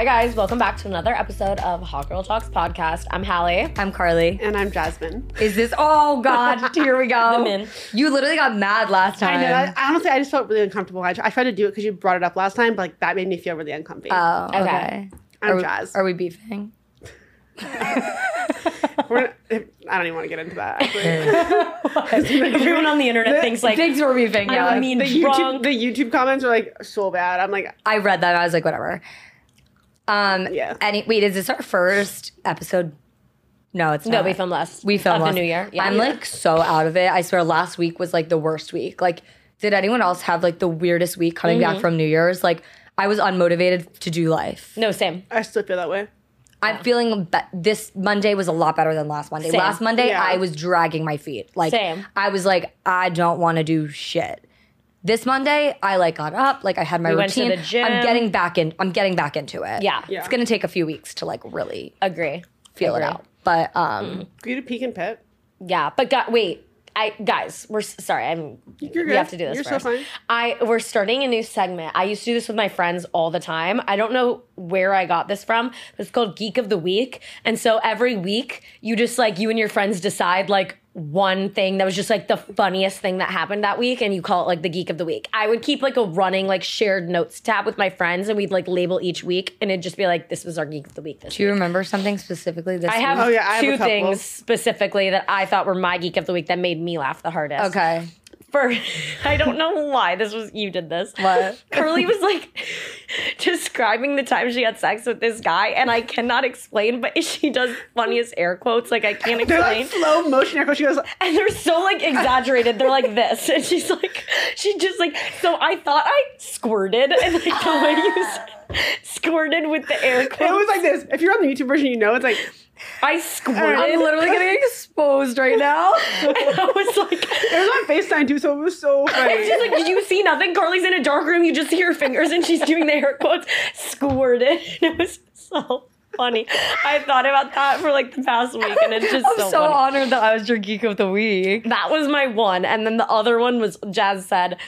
Hi guys, welcome back to another episode of Hot Girl Talks podcast. I'm Halley. I'm Carly. And I'm Jasmine. Is this? Oh God! Here we go. The min. You literally got mad last time. I know. I, honestly, I just felt really uncomfortable. I, I tried to do it because you brought it up last time, but like that made me feel really uncomfy. Oh, okay. Okay. I'm are, Jaz. Are we beefing? We're, I don't even want to get into that. Actually. Everyone on the internet thinks like Thanks for beefing. Yeah. I mean the YouTube, the YouTube comments are like so bad. I'm like, I read that. I was like, whatever. Um. Yeah. Any, wait, is this our first episode? No, it's No, we filmed last. We filmed of last- the new year. Yeah. I'm like so out of it. I swear, last week was like the worst week. Like, did anyone else have like the weirdest week coming Mm-hmm. back from New Year's? Like, I was unmotivated to do life. no, same. I still feel that way. I'm feeling be- this Monday was a lot better than last Monday. Same. Last Monday, Yeah. I was dragging my feet. Like, Same. I was like, I don't want to do shit. This Monday, I like got up, like I had my We went to routine. the gym. I'm getting back in. I'm getting back into it. Yeah. Yeah. it's gonna take a few weeks to like really Agree. feel Agree. it out. But um, You to peak and pit. Yeah, but gu- wait, I guys, we're sorry. I'm. You're good. we have to do this You're so fine. I we're starting a new segment. I used to do this with my friends all the time. I don't know where I got this from. It's called Geek of the Week, and so every week you just like you and your friends decide like one thing that was just like the funniest thing that happened that week and you call it like the geek of the week. I would keep like a running like shared notes tab with my friends and we'd like label each week and it'd just be like this was our geek of the week this do you week. remember something specifically this I have, week? Oh, yeah, I have two things specifically that I thought were my geek of the week that made me laugh the hardest. Okay. For I don't know why this was you did this. What? Carly was like describing the time she had sex with this guy, and I cannot explain, but she does funniest air quotes. Like I can't explain. They're like slow motion. echo. She goes, and they're so like exaggerated. They're like this, and she's like, she just like. So I thought I squirted, and like the way you squirted with the air quotes. it was like this. If you're on the YouTube version, you know it's like I squirted. I'm literally getting exposed right now. and I was like. it was on FaceTime too, so it was so funny. It's just like, did you see nothing? Carly's in a dark room. You just see her fingers, and she's doing the air quotes, squirted. And it was so funny. I thought about that for like the past week, and it's just I'm so, so, honored that I was your geek of the week. That was my one, and then the other one was Jaz said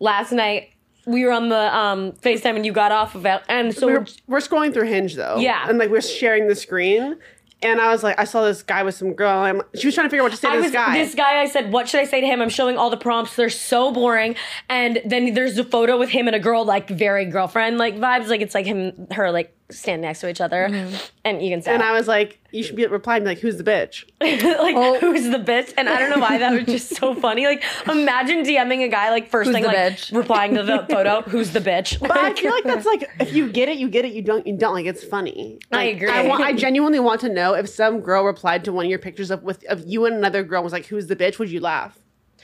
last night. We were on the um, FaceTime, and you got off of it, and so we're, we're scrolling through Hinge though. Yeah. And like we're sharing the screen. And I was like, I saw this guy with some girl. I'm, she was trying to figure out what to say to I this was guy. this guy. I said, "What should I say to him?" I'm showing all the prompts. They're so boring. And then there's a photo with him and a girl, like very girlfriend like vibes. Like it's like him, her, like standing next to each other, mm-hmm. and you can say, and I was like, you should be replying like, who's the bitch? like Oh. who's the bitch? And I don't know why that was just so funny. Like imagine DMing a guy like first Who's thing the like bitch? replying to the photo, "Who's the bitch?" But I feel like that's like if you get it, you get it. You don't, you don't. Like it's funny. I agree. I, want, I genuinely want to know if some girl replied to one of your pictures of with of you and another girl and was like, "Who's the bitch?" Would you laugh?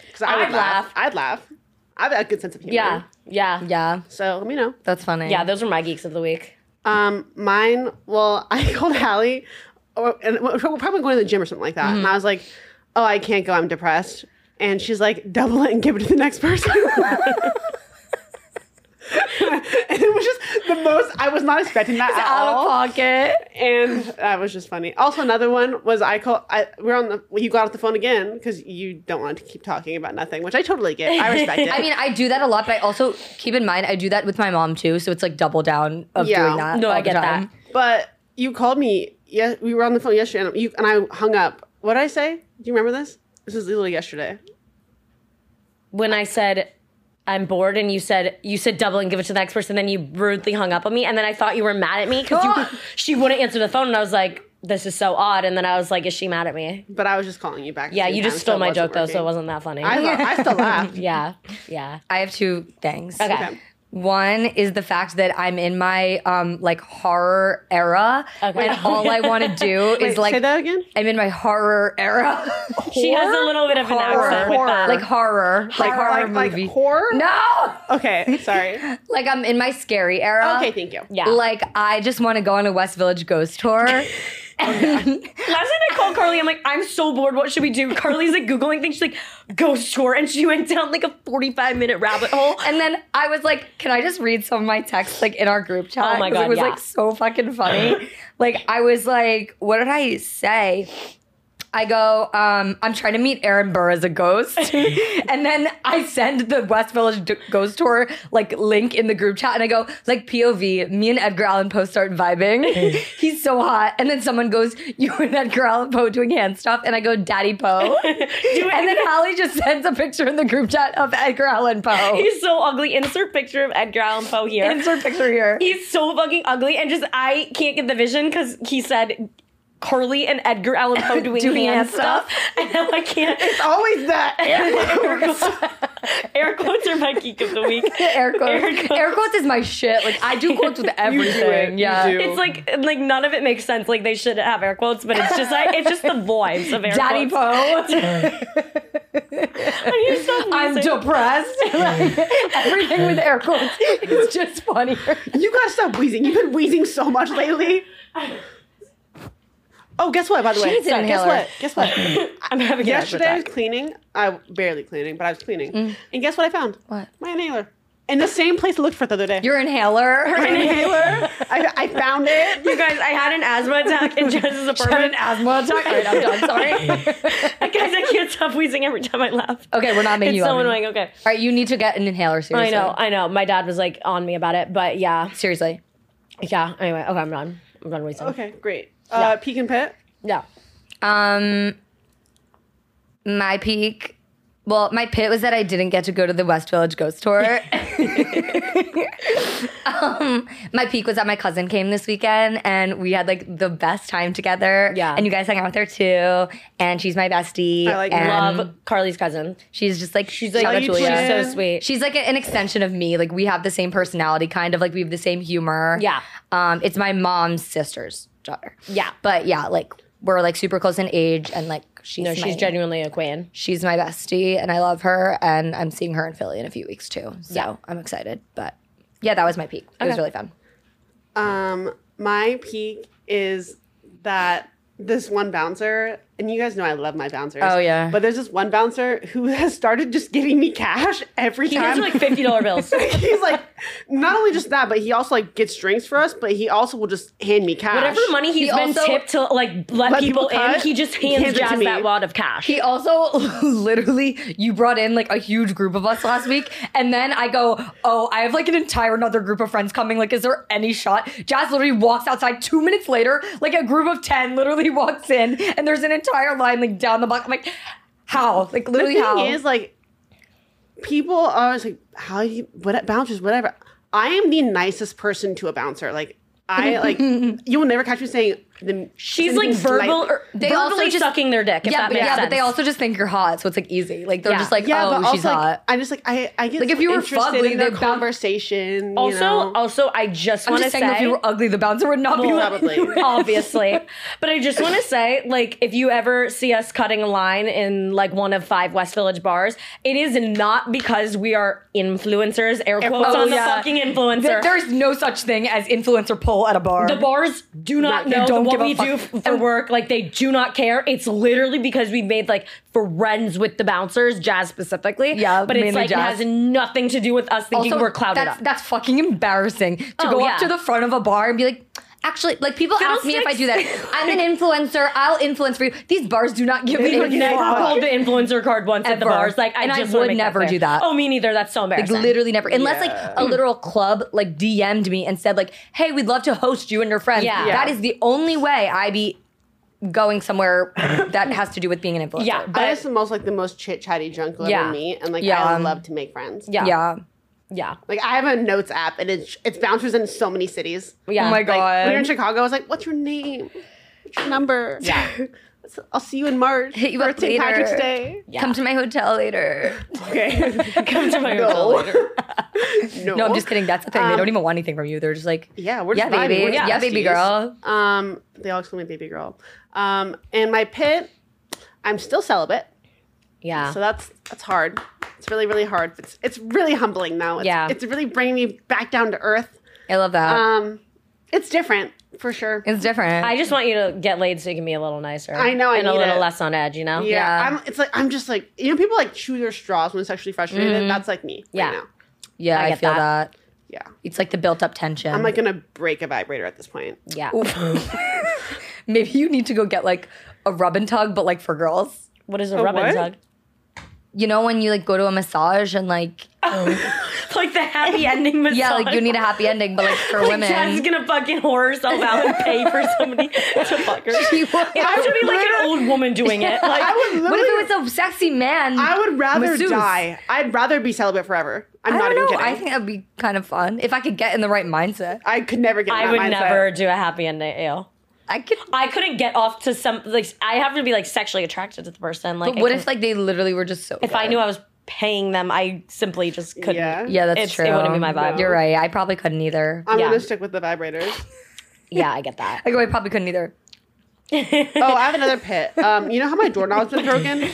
Because I would I'd laugh. laugh. I'd laugh. I have a good sense of humor. yeah, yeah, Yeah, So let me know. that's funny. yeah. Those were my geeks of the week. Um, mine. Well, I called Halley, or and we're probably going to the gym or something like that, and I was like, "Oh, I can't go. I'm depressed." And she's like, "Double it and give it to the next person." and it was just the most. I was not expecting that at out all. of pocket. and that was just funny. Also, another one was I call. I we're on the. You got off the phone again because you don't want to keep talking about nothing, which I totally get. I respect it. I mean, I do that a lot, but I also keep in mind I do that with my mom too. So it's like double down of Yeah. doing that. No, I get that. but you called me. Yeah, we were on the phone yesterday, and you and I hung up. What did I say? Do you remember this? This was literally yesterday. when I said I'm bored and you said you said double and give it to the next person, then you rudely hung up on me, and then I thought you were mad at me because she wouldn't answer the phone, and I was like, "This is so odd." And then I was like, "Is she mad at me?" But I was just calling you back. Yeah, you just stole my wasn't joke though, so it wasn't that funny. I, lo- I still laughed. yeah, yeah. I have two things. Okay. Okay. One is the fact that I'm in my um like horror era, Okay. and all I want to do Wait, is like say that again. I'm in my horror era, She has a little bit of an Horror. accent with Horror. that. like horror, like horror like, like movie. horror. no, Okay, sorry. like I'm in my scary era. okay, thank you. yeah. Like I just want to go on a West Village ghost tour. Last night I called Carly. I'm like, I'm so bored. What should we do? Carly's like googling things. She's like, ghost tour, and she went down like a 45 minute rabbit hole. And then I was like, "Can I just read some of my texts like in our group chat?" Oh my 'Cause God, it was yeah. like so fucking funny. like I was like, "What did I say?" I go, um, I'm trying to meet Aaron Burr as a ghost. and then I send the West Village D- ghost tour like link in the group chat and I go, like POV, me and Edgar Allan Poe start vibing. He's so hot. And then someone goes, You and Edgar Allan Poe doing hand stuff. And I go, Daddy Poe. and then Halley just sends a picture in the group chat of Edgar Allan Poe. He's so ugly. Insert picture of Edgar Allan Poe here. Insert picture here. He's so fucking ugly, and just I can't get the vision because he said Carly and Edgar Allan Poe doing, Doing hand hand stuff, I know I can't. It's always that. Air quotes are my geek of the week. Air quotes. Air Air quotes. quotes. is my shit. Like I do quotes with everything. you yeah. do. It's like like none of it makes sense. Like they should have air quotes, but it's just like it's just the vibes of air Daddy quotes. Poe. He's so I'm depressed. Like, everything with air quotes is just funnier. You gotta stop wheezing. You've been wheezing so much lately. Oh, guess what? By the way, needs an Sorry, guess inhaler. what? Guess what? I'm having an Yesterday I was attack. cleaning. I barely cleaning, but I was cleaning. Mm. And guess what I found? What? My inhaler. In the same place I looked for it the other day. Your inhaler. My inhaler. I, I found it. You guys, I had an asthma attack in Jess's Had an apartment. asthma attack. All right, I'm done. Sorry. guys, I can't stop wheezing every time I laugh. Okay, we're not making It's you so annoying. Okay. All right, you need to get an inhaler. Seriously. I know, I know. My dad was like on me about it, but yeah, Seriously. yeah. Anyway, okay, I'm done. I'm done wheezing. Okay, great. Uh, Peak and Pit. Yeah. Um, my peak. Well, my pit was that I didn't get to go to the West Village Ghost Tour. um, my peak was that my cousin came this weekend and we had like the best time together. Yeah. And you guys hung out with her too. And she's my bestie. I like and Love Carly's cousin. She's just like she's like Shout out you, Julia. Julia. She's so sweet. She's like an extension of me. Like we have the same personality, kind of like we have the same humor. Yeah. Um, it's my mom's sister's daughter. Yeah. But yeah, like we're like super close in age, and like she's No, my, she's genuinely a queen. she's my bestie, and I love her. And I'm seeing her in Philly in a few weeks too, so Yeah. I'm excited. But yeah, that was my peak. It was really fun. Um, my peak is that this one bouncer, and you guys know I love my bouncers. Oh, yeah. But there's this one bouncer who has started just giving me cash every He time. gives you like fifty dollar bills. He's like, not only just that, but he also like gets drinks for us, but he also will just hand me cash. Whatever money he's He been tipped to like let, Let people, people cut, in, he just hands hands Jaz that wad of cash. He also literally, you brought in like a huge group of us last week. And then I go, Oh, I have like an entire another group of friends coming. Like, is there any shot? Jaz literally walks outside two minutes later, like a group of 10 literally walks in, and there's an entire line like down the block. I'm like, How? Like, the literally, thing how? is, like, people are always like, how you, what bouncers, whatever. I am the nicest person to a bouncer. Like, I like, you will never catch me saying the. She's like verbal or They verbally also just- sucking their dick. If yeah, that but, makes yeah, sense. but they also just think you're hot, so it's like easy. Like they're Yeah. just like, Yeah, oh, but also she's like, hot. I just like I I get Like, if you were interested fugly, in their they'd conversation. you also, know? also, I just want to just saying, say if you were ugly, the bouncer would not be Well, like- probably. obviously. But I just want to say, like, if you ever see us cutting a line in like one of five West Village bars, it is not because we are influencers. Air quotes quotes. on Oh, the yeah. fucking influencer. There- There's no such thing as influencer pull at a bar. the bars do not They know don't what we do for work. Like they do not care. It's literally because we made like friends with the bouncers, Jaz specifically. Yeah, but it's like it has nothing to do with us thinking we're clouded that's, up. That's fucking embarrassing to Oh, go yeah. up to the front of a bar and be like, actually, like people ask me if I do that. I'm an influencer. I'll influence for you. These bars do not give me. a would never fuck. the influencer card once at the bars. Like I And just wanna would never clear. do that. Oh, me neither. That's so Like embarrassing. literally never, unless Yeah. like a literal club like DM'd me and said like, "Hey, we'd love to host you and your friends." Yeah. Yeah. that is the only way I be going somewhere that has to do with being an influencer. Yeah, I but just the most like the most chit chatty drunk you'll Yeah. ever meet, and like Yeah. I love to make friends. yeah, yeah. Yeah, Like I have a notes app, and it's it's bouncers in so many cities. yeah. Oh my Like god. when you're in Chicago, I was like, "What's your name? What's your number?" Yeah. I'll see you in March. Hit you for up St. later. Patrick's Day. Yeah. Come to my hotel later. Okay. Come to my No. hotel later. no. No, I'm just kidding. That's the thing. they Um, don't even want anything from you. They're just like, Yeah, we're yeah, just vibing. baby, We're just yeah, baby girl. Um, they all call me baby girl. Um, and my pit, I'm still celibate, Yeah, so that's that's hard. It's really really hard. It's it's really humbling though. It's, Yeah. it's really bringing me back down to earth. I love that. Um, it's different for sure. it's different. I just want you to get laid so you can be a little nicer. I know, I and a little it. less on edge. You know. yeah, yeah. I'm. It's like I'm just like you know people like chew their straws when it's sexually frustrated. That's like me. Yeah. Right now. yeah, I I, feel that. that. Yeah. It's like the built up tension. I'm like gonna break a vibrator at this point. Yeah. Maybe you need to go get like a rub and tug, but like for girls. What is a, A rub and tug? You know when you like go to a massage and like Like the happy ending massage. yeah, like you need a happy ending, but like for Like women. Jaz gonna fucking whore herself out and pay for somebody to fuck her. She would. It has to be like an old woman doing it. Like I would What if it was a sexy man? I would rather masseuse? die. I'd rather be celibate forever. I'm I not don't even know. kidding. I think that'd be kind of fun if I could get in the right mindset. I could never get. In I that would mindset. never do a happy ending. Ew. I could. I couldn't get off to some like I have to be like sexually attracted to the person. Like, But what if like they literally were just so? if I knew I was paying them, I simply just couldn't. Yeah. Yeah, that's It's- true. it wouldn't be my vibe. You're right. I probably couldn't either. I'm Yeah. gonna stick with the vibrators. Yeah, I get that. I go. I probably couldn't either. oh, I have another pit. Um, you know how my doorknob's been broken?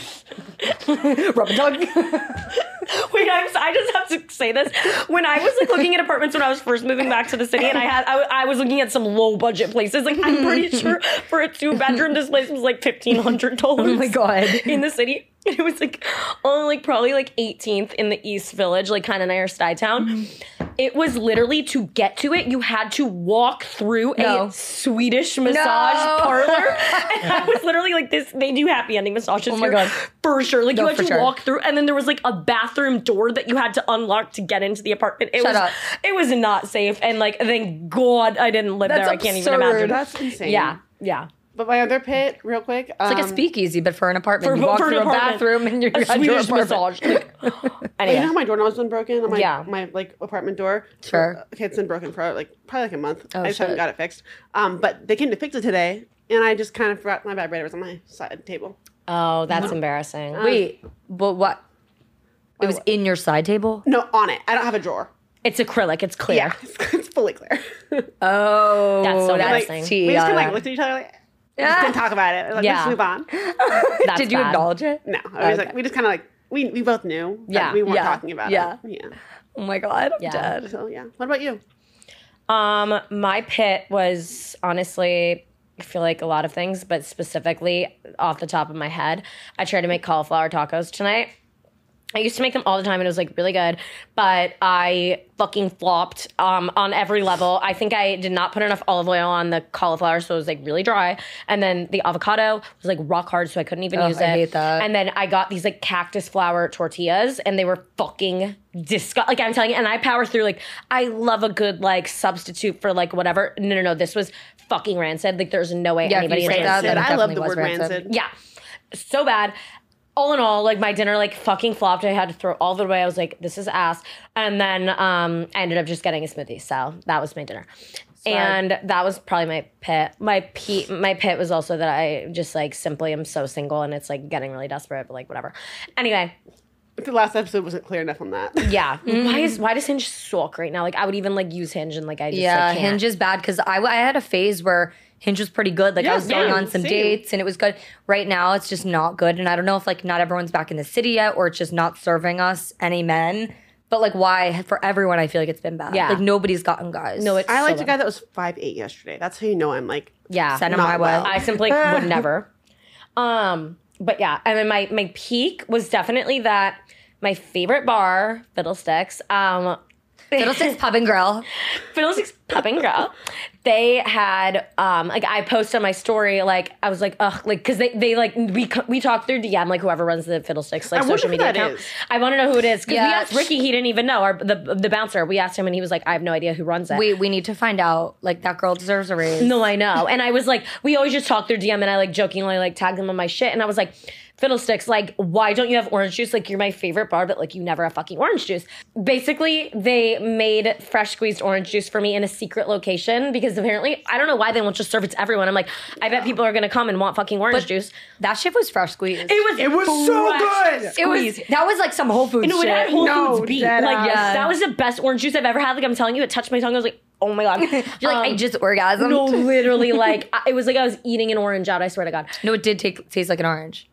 Rub and tug. Wait, I'm, I just have to say this. When I was like looking at apartments when I was first moving back to the city, and I had I, I was looking at some low budget places. Like I'm pretty sure for a two bedroom, this place was like fifteen hundred dollars. oh my god. in the city. It was like on like probably like 18th in the East Village, like kind of near Stuytown. It was literally to get to it, you had to walk through No. a Swedish massage No. parlor. And I was literally like, this, they do happy ending massages. Oh my here God. For sure. Like No, you had to sure. walk through, and then there was like a bathroom door that you had to unlock to get into the apartment. It Shut was up. it was not safe. And like, thank God I didn't live That's there. I can't even absurd. imagine. That's insane. yeah. Yeah. But my other pit, real quick. It's like a um, speakeasy, but for an apartment. you walk for an through a apartment. bathroom and you're a at your Swedish apartment. massage. Like, You anyway. know how my doorknob's been broken on my Yeah. my like apartment door? Sure. Uh, okay, it's been broken for like probably like a month. Oh, I just haven't got it fixed. Um, but they came to fix it today, and I just kind of forgot my vibrator was on my side table. Oh, that's mm-hmm. embarrassing. Uh, Wait, but what? It was in your side table. No, on it. I don't have a drawer. It's acrylic. It's clear. Yeah, it's, it's fully clear. Oh, That's so like, embarrassing. tea. we just kind of like looked at each other like. Yeah. Didn't talk about it. Like, Yeah. let's move on. That's Did you bad. acknowledge it? No, I was Okay. like, we just kind of like we we both knew. that Yeah, we weren't yeah, talking about yeah. it. Yeah. Oh my god, I'm Yeah. dead. So yeah. What about you? Um, my pit was honestly, I feel like a lot of things, but specifically off the top of my head, I tried to make cauliflower tacos tonight. I used to make them all the time and it was like really good, but I fucking flopped um, on every level. I think I did not put enough olive oil on the cauliflower, so it was like really dry. And then the avocado was like rock hard, so I couldn't even Ugh, use I it. hate that. And then I got these like cactus flour tortillas, and they were fucking disgusting. Like I'm telling you, and I power through. Like I love a good like substitute for like whatever. No, no, no. This was fucking rancid. Like there's no way Yeah, anybody you say that, rancid. I love the word rancid. rancid. Yeah. So bad. All in all, like my dinner like fucking flopped. I had to throw all the way. I was like, this is ass. And then um I ended up just getting a smoothie. So that was my dinner. And that was probably my pit. My pit my pit was also that I just like simply am so single and it's like getting really desperate, but like whatever. Anyway, The last episode wasn't clear enough on that. yeah. Why is why does Hinge suck right now? Like I would even like use Hinge and like I just Yeah, like, can't. Hinge is bad because I, I had a phase where Hinge was pretty good. Like I Yeah, was going yeah, on some same. dates and it was good. Right now, it's just not good. And I don't know if like not everyone's back in the city yet or it's just not serving us any men. But like, why for everyone? I feel like it's been bad. Yeah. like nobody's gotten guys. No, it's I liked so a guy that was five eight yesterday. That's how you know I'm like. yeah. send him Not my way. well. I simply would never. Um, but yeah, and then my my peak was definitely that my favorite bar, Fiddlesticks. Um, Fiddlesticks Pub and Grill. Fiddlesticks Pub and Grill. They had um like I posted on my story like I was like ugh like because they they like we we talked through DM like whoever runs the Fiddlesticks like I wonder social who media that account. is. I want to know who it is because we asked Ricky he didn't even know our the the bouncer we asked him and he was like I have no idea who runs it. We we need to find out. Like that girl deserves a raise. No, I know. And I was like, we always just talk through DM and I like jokingly like tagged them on my shit. And I was like, Fiddlesticks, like, why don't you have orange juice? Like, you're my favorite bar, but like, you never have fucking orange juice. Basically, they made fresh squeezed orange juice for me in a secret location because apparently, I don't know why they won't just serve it to everyone. I'm like, I bet people are gonna come and want fucking orange juice. That shit was fresh squeezed. It was It was so fresh good. It was that was like some Whole Foods No, it shit. had Whole No, Foods beat. dead Like, ass. that was the best orange juice I've ever had. Like, I'm telling you, it touched my tongue. I was like, oh my God. You're like, I Um, just orgasmed. No, literally, like I- it was like I was eating an orange out. I swear to God, No, it did take, taste like an orange.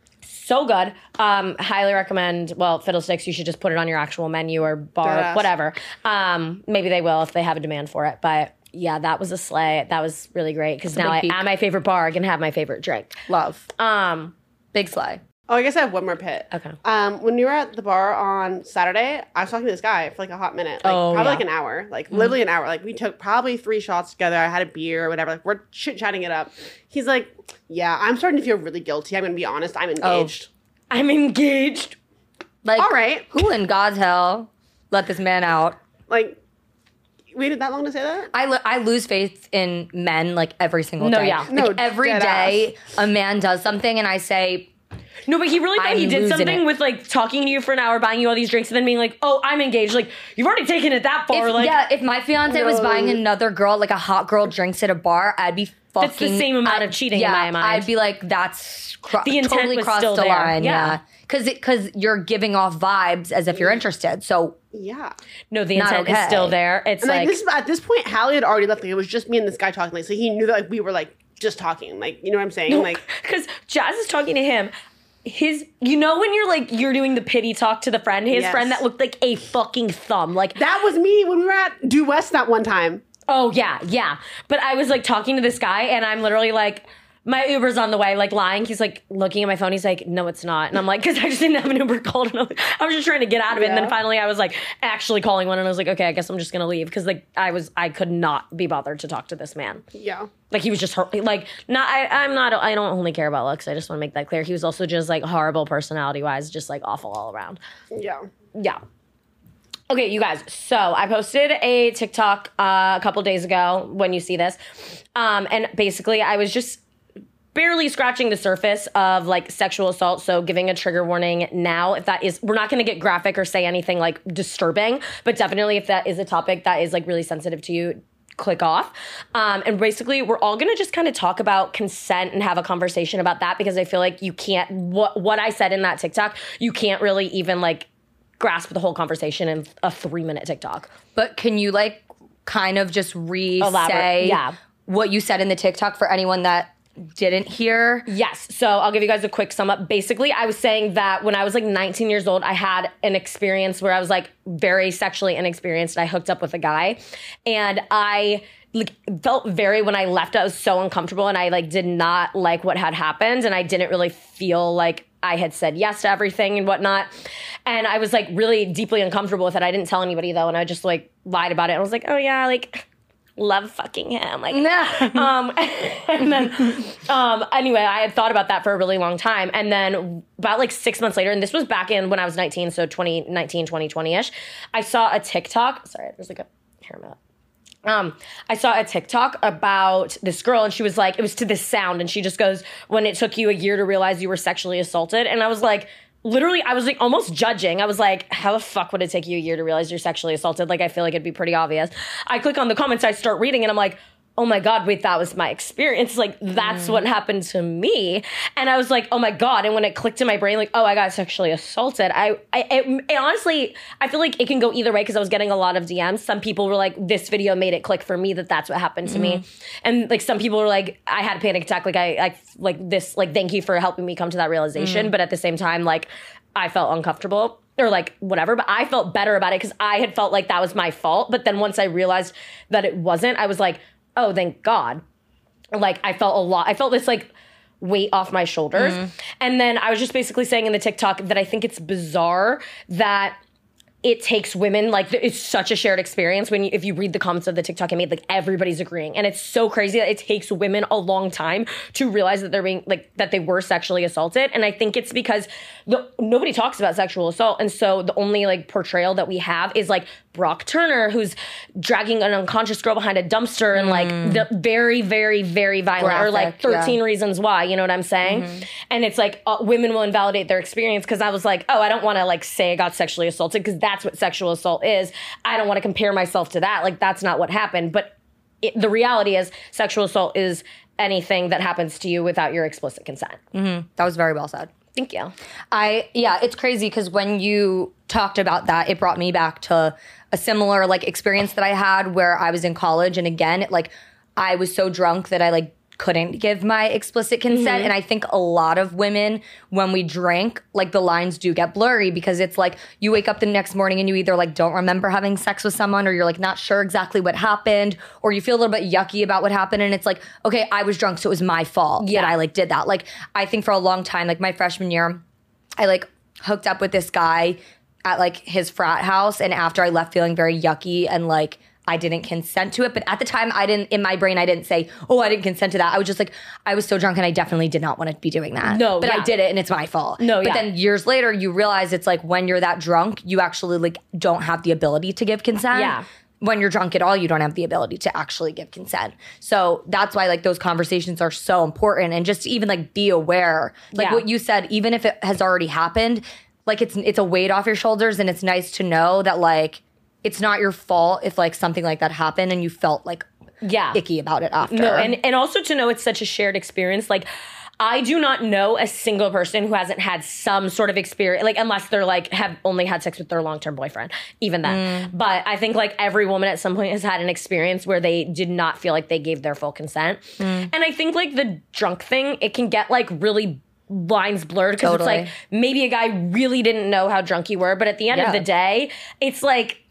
So good. Um, highly recommend. Well, Fiddlesticks, you should just put it on your actual menu or bar, Deadass. whatever. Um, maybe they will if they have a demand for it. But yeah, that was a sleigh. That was really great because now I, peak. at my favorite bar, I can have my favorite drink. Love. Um, Big slay. Oh, I guess I have one more pit. Okay. Um, when we were at the bar on Saturday, I was talking to this guy for like a hot minute, like Oh, probably yeah. like an hour, like literally an hour. Like we took probably three shots together. I had a beer or whatever. Like we're chit chatting it up. He's like, "Yeah, I'm starting to feel really guilty. I'm gonna be honest. I'm engaged. I'm engaged. Like, All right, who in God's hell let this man out? like." Waited that long to say that? I, lo- I lose faith in men like every single No, day. yeah. Like, No, every dead day a man does something and I say, No, but he really thought I'm he did something it. with like talking to you for an hour, buying you all these drinks, and then being like, "Oh, I'm engaged." Like you've already taken it that far. if, like yeah, if my fiance was buying another girl like a hot girl drinks at a bar, I'd be fucking. That's the same amount of I'd- cheating in yeah, my mind. I'd be like, that's cro- The intent totally was crossed still the there. line. Yeah. Yeah, because because you're giving off vibes as if you're interested. So Yeah. no, the Not intent is still there. It's And like, like, this at this point, Halley had already left. Like, it was just me and this guy talking. Like so, he knew that like we were like just talking. Like you know what I'm saying? Like because Jaz is talking to him. His, you know, when you're like you're doing the pity talk to the friend, his Yes. friend that looked like a fucking thumb, like that was me when we were at Due West that one time. Oh yeah, yeah. But I was like talking to this guy, and I'm literally like, my Uber's on the way, like lying. He's like looking at my phone. He's like, no, it's not. And I'm like, because I just didn't have an Uber called, and I was just trying to get out of it. And then finally, I was like actually calling one, and I was like, okay, I guess I'm just gonna leave because like I was, I could not be bothered to talk to this man. Yeah. Like he was just hurt. Like not, I, I'm not. I don't only care about looks. I just want to make that clear. He was also just like horrible personality wise, just like awful all around. Yeah. Yeah. Okay, you guys. So I posted a TikTok uh, a couple days ago when you see this. Um, and basically, I was just barely scratching the surface of like sexual assault. So giving a trigger warning now, if that is, we're not going to get graphic or say anything like disturbing, but definitely if that is a topic that is like really sensitive to you, click off. Um, and basically, we're all going to just kind of talk about consent and have a conversation about that because I feel like you can't, what, what I said in that TikTok, you can't really even like grasp the whole conversation in a three minute TikTok. But can you like kind of just re-say yeah. what you said in the TikTok for anyone that didn't hear? Yes. So I'll give you guys a quick sum up. Basically, I was saying that when I was like 19 years old, I had an experience where I was like very sexually inexperienced I hooked up with a guy. And I like felt very when I left, I was so uncomfortable and I like did not like what had happened. And I didn't really feel like I had said yes to everything and whatnot. And I was like really deeply uncomfortable with it. I didn't tell anybody though. And I just like lied about it. I was like, oh yeah, like love fucking him. Like, um, and then, um, anyway, I had thought about that for a really long time. And then about like six months later, and this was back in when I was 19, so 2019, 2020 ish, I saw a TikTok. Sorry, there's like a hair mat. Um, I saw a TikTok about this girl, and she was like, it was to this sound, and she just goes, "When it took you a year to realize you were sexually assaulted," and I was like, literally, I was like almost judging. I was like, how the fuck would it take you a year to realize you're sexually assaulted? Like, I feel like it'd be pretty obvious. I click on the comments, I start reading, and I'm like. Oh my God, wait, that was my experience. Like, that's mm. what happened to me. And I was like, oh my God. And when it clicked in my brain, like, oh, I got sexually assaulted, I, I it, it honestly, I feel like it can go either way because I was getting a lot of DMs. Some people were like, this video made it click for me that that's what happened to me. Mm. And like, some people were like, I had a panic attack. Like, I, I, like this, like, thank you for helping me come to that realization. Mm. But at the same time, like, I felt uncomfortable or like whatever, but I felt better about it because I had felt like that was my fault. But then once I realized that it wasn't, I was like, oh, thank God. Like I felt a lot, I felt this like weight off my shoulders. Mm-hmm. And then I was just basically saying in the TikTok that I think it's bizarre that it takes women like it's such a shared experience when you, if you read the comments of the TikTok I made like everybody's agreeing. And it's so crazy that it takes women a long time to realize that they're being like that they were sexually assaulted. And I think it's because the, nobody talks about sexual assault. And so the only like portrayal that we have is like Brock Turner who's dragging an unconscious girl behind a dumpster and like the very very very violent or like Graphic, yeah. 13 reasons why you know what i'm saying? And it's like uh, women will invalidate their experience because i was like oh i don't want to like say i got sexually assaulted because that's what sexual assault is. I don't want to compare myself to that. Like that's not what happened. But it, the reality is sexual assault is anything that happens to you without your explicit consent. Mm-hmm. That was very well said. thank you. I yeah, it's crazy because when you talked about that, it brought me back to a similar like experience that I had where I was in college, and again, it like I was so drunk that I like couldn't give my explicit consent, mm-hmm. and I think a lot of women when we drink, like the lines do get blurry because it's like you wake up the next morning and you either like don't remember having sex with someone, or you're like not sure exactly what happened, or you feel a little bit yucky about what happened, and it's like okay, I was drunk, so it was my fault Yeah. that I like did that. Like I think for a long time, like my freshman year. I like hooked up with this guy at like his frat house, and after I left feeling very yucky and like I didn't consent to it. But at the time, I didn't, in my brain, I didn't say, oh, I didn't consent to that. I was just like, I was so drunk and I definitely did not want to be doing that. No, But I did it and it's my fault. No, But yeah. then years later, you realize it's like when you're that drunk, you actually like don't have the ability to give consent. Yeah. When you're drunk at all, you don't have the ability to actually give consent. So that's why like those conversations are so important and just even like be aware. Like Yeah. what you said, even if it has already happened, like it's it's a weight off your shoulders and it's nice to know that like it's not your fault if like something like that happened and you felt like Yeah. icky about it after. No, and and also to know it's such a shared experience. Like, I do not know a single person who hasn't had some sort of experience, like unless they're like have only had sex with their long term boyfriend, even then. Mm. But I think like every woman at some point has had an experience where they did not feel like they gave their full consent. Mm. And I think like the drunk thing, it can get like really lines blurred because Totally. it's like maybe a guy really didn't know how drunk you were, but at the end Yeah. of the day, it's like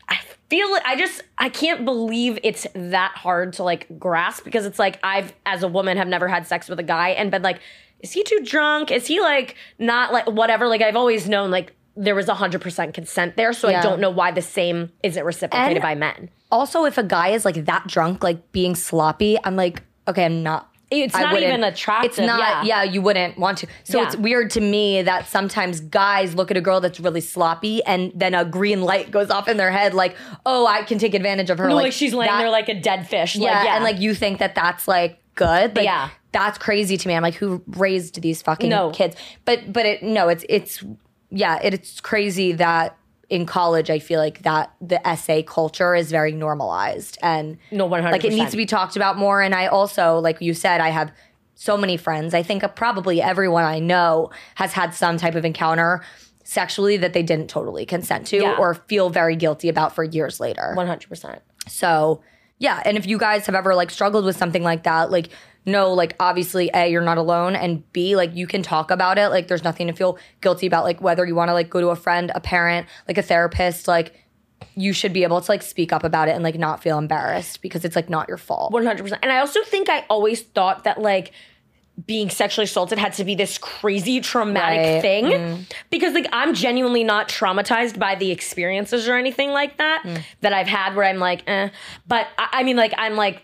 feel it, I just I can't believe it's that hard to like grasp because it's like I've as a woman have never had sex with a guy and been like, is he too drunk? Is he like not like whatever? Like I've always known like there was hundred percent consent there, so I don't know why the same isn't reciprocated And- by men. also, if a guy is like that drunk, like being sloppy, I'm like, okay, I'm not. It's I not wouldn't- even attractive. It's not. yeah. Yeah. you wouldn't want to. So Yeah. it's weird to me that sometimes guys look at a girl that's really sloppy, and then a green light goes off in their head, like, oh, I can take advantage of her. No, like, she's laying that- there like a dead fish. yeah, like, yeah. and like you think that that's like good. Like, Yeah. that's crazy to me. I'm like, who raised these fucking No. kids? But but it no, it's it's yeah, it, it's crazy that in college I feel like that the SA culture is very normalized and No, 100%. like it needs to be talked about more. And I also, like you said, I have so many friends. I think probably everyone I know has had some type of encounter sexually that they didn't totally consent to Yeah. or feel very guilty about for years later. one hundred percent. So, yeah. And if you guys have ever like struggled with something like that, like, no, like obviously, A, you're not alone, and B, like you can talk about it. Like, there's nothing to feel guilty about. Like, whether you want to like go to a friend, a parent, like a therapist, like, you should be able to like speak up about it and like not feel embarrassed because it's like not your fault. One hundred percent. And I also think I always thought that like being sexually assaulted had to be this crazy traumatic Right. thing because like I'm genuinely not traumatized by the experiences or anything like that that I've had where I'm like, eh. But I, I mean, like I'm like.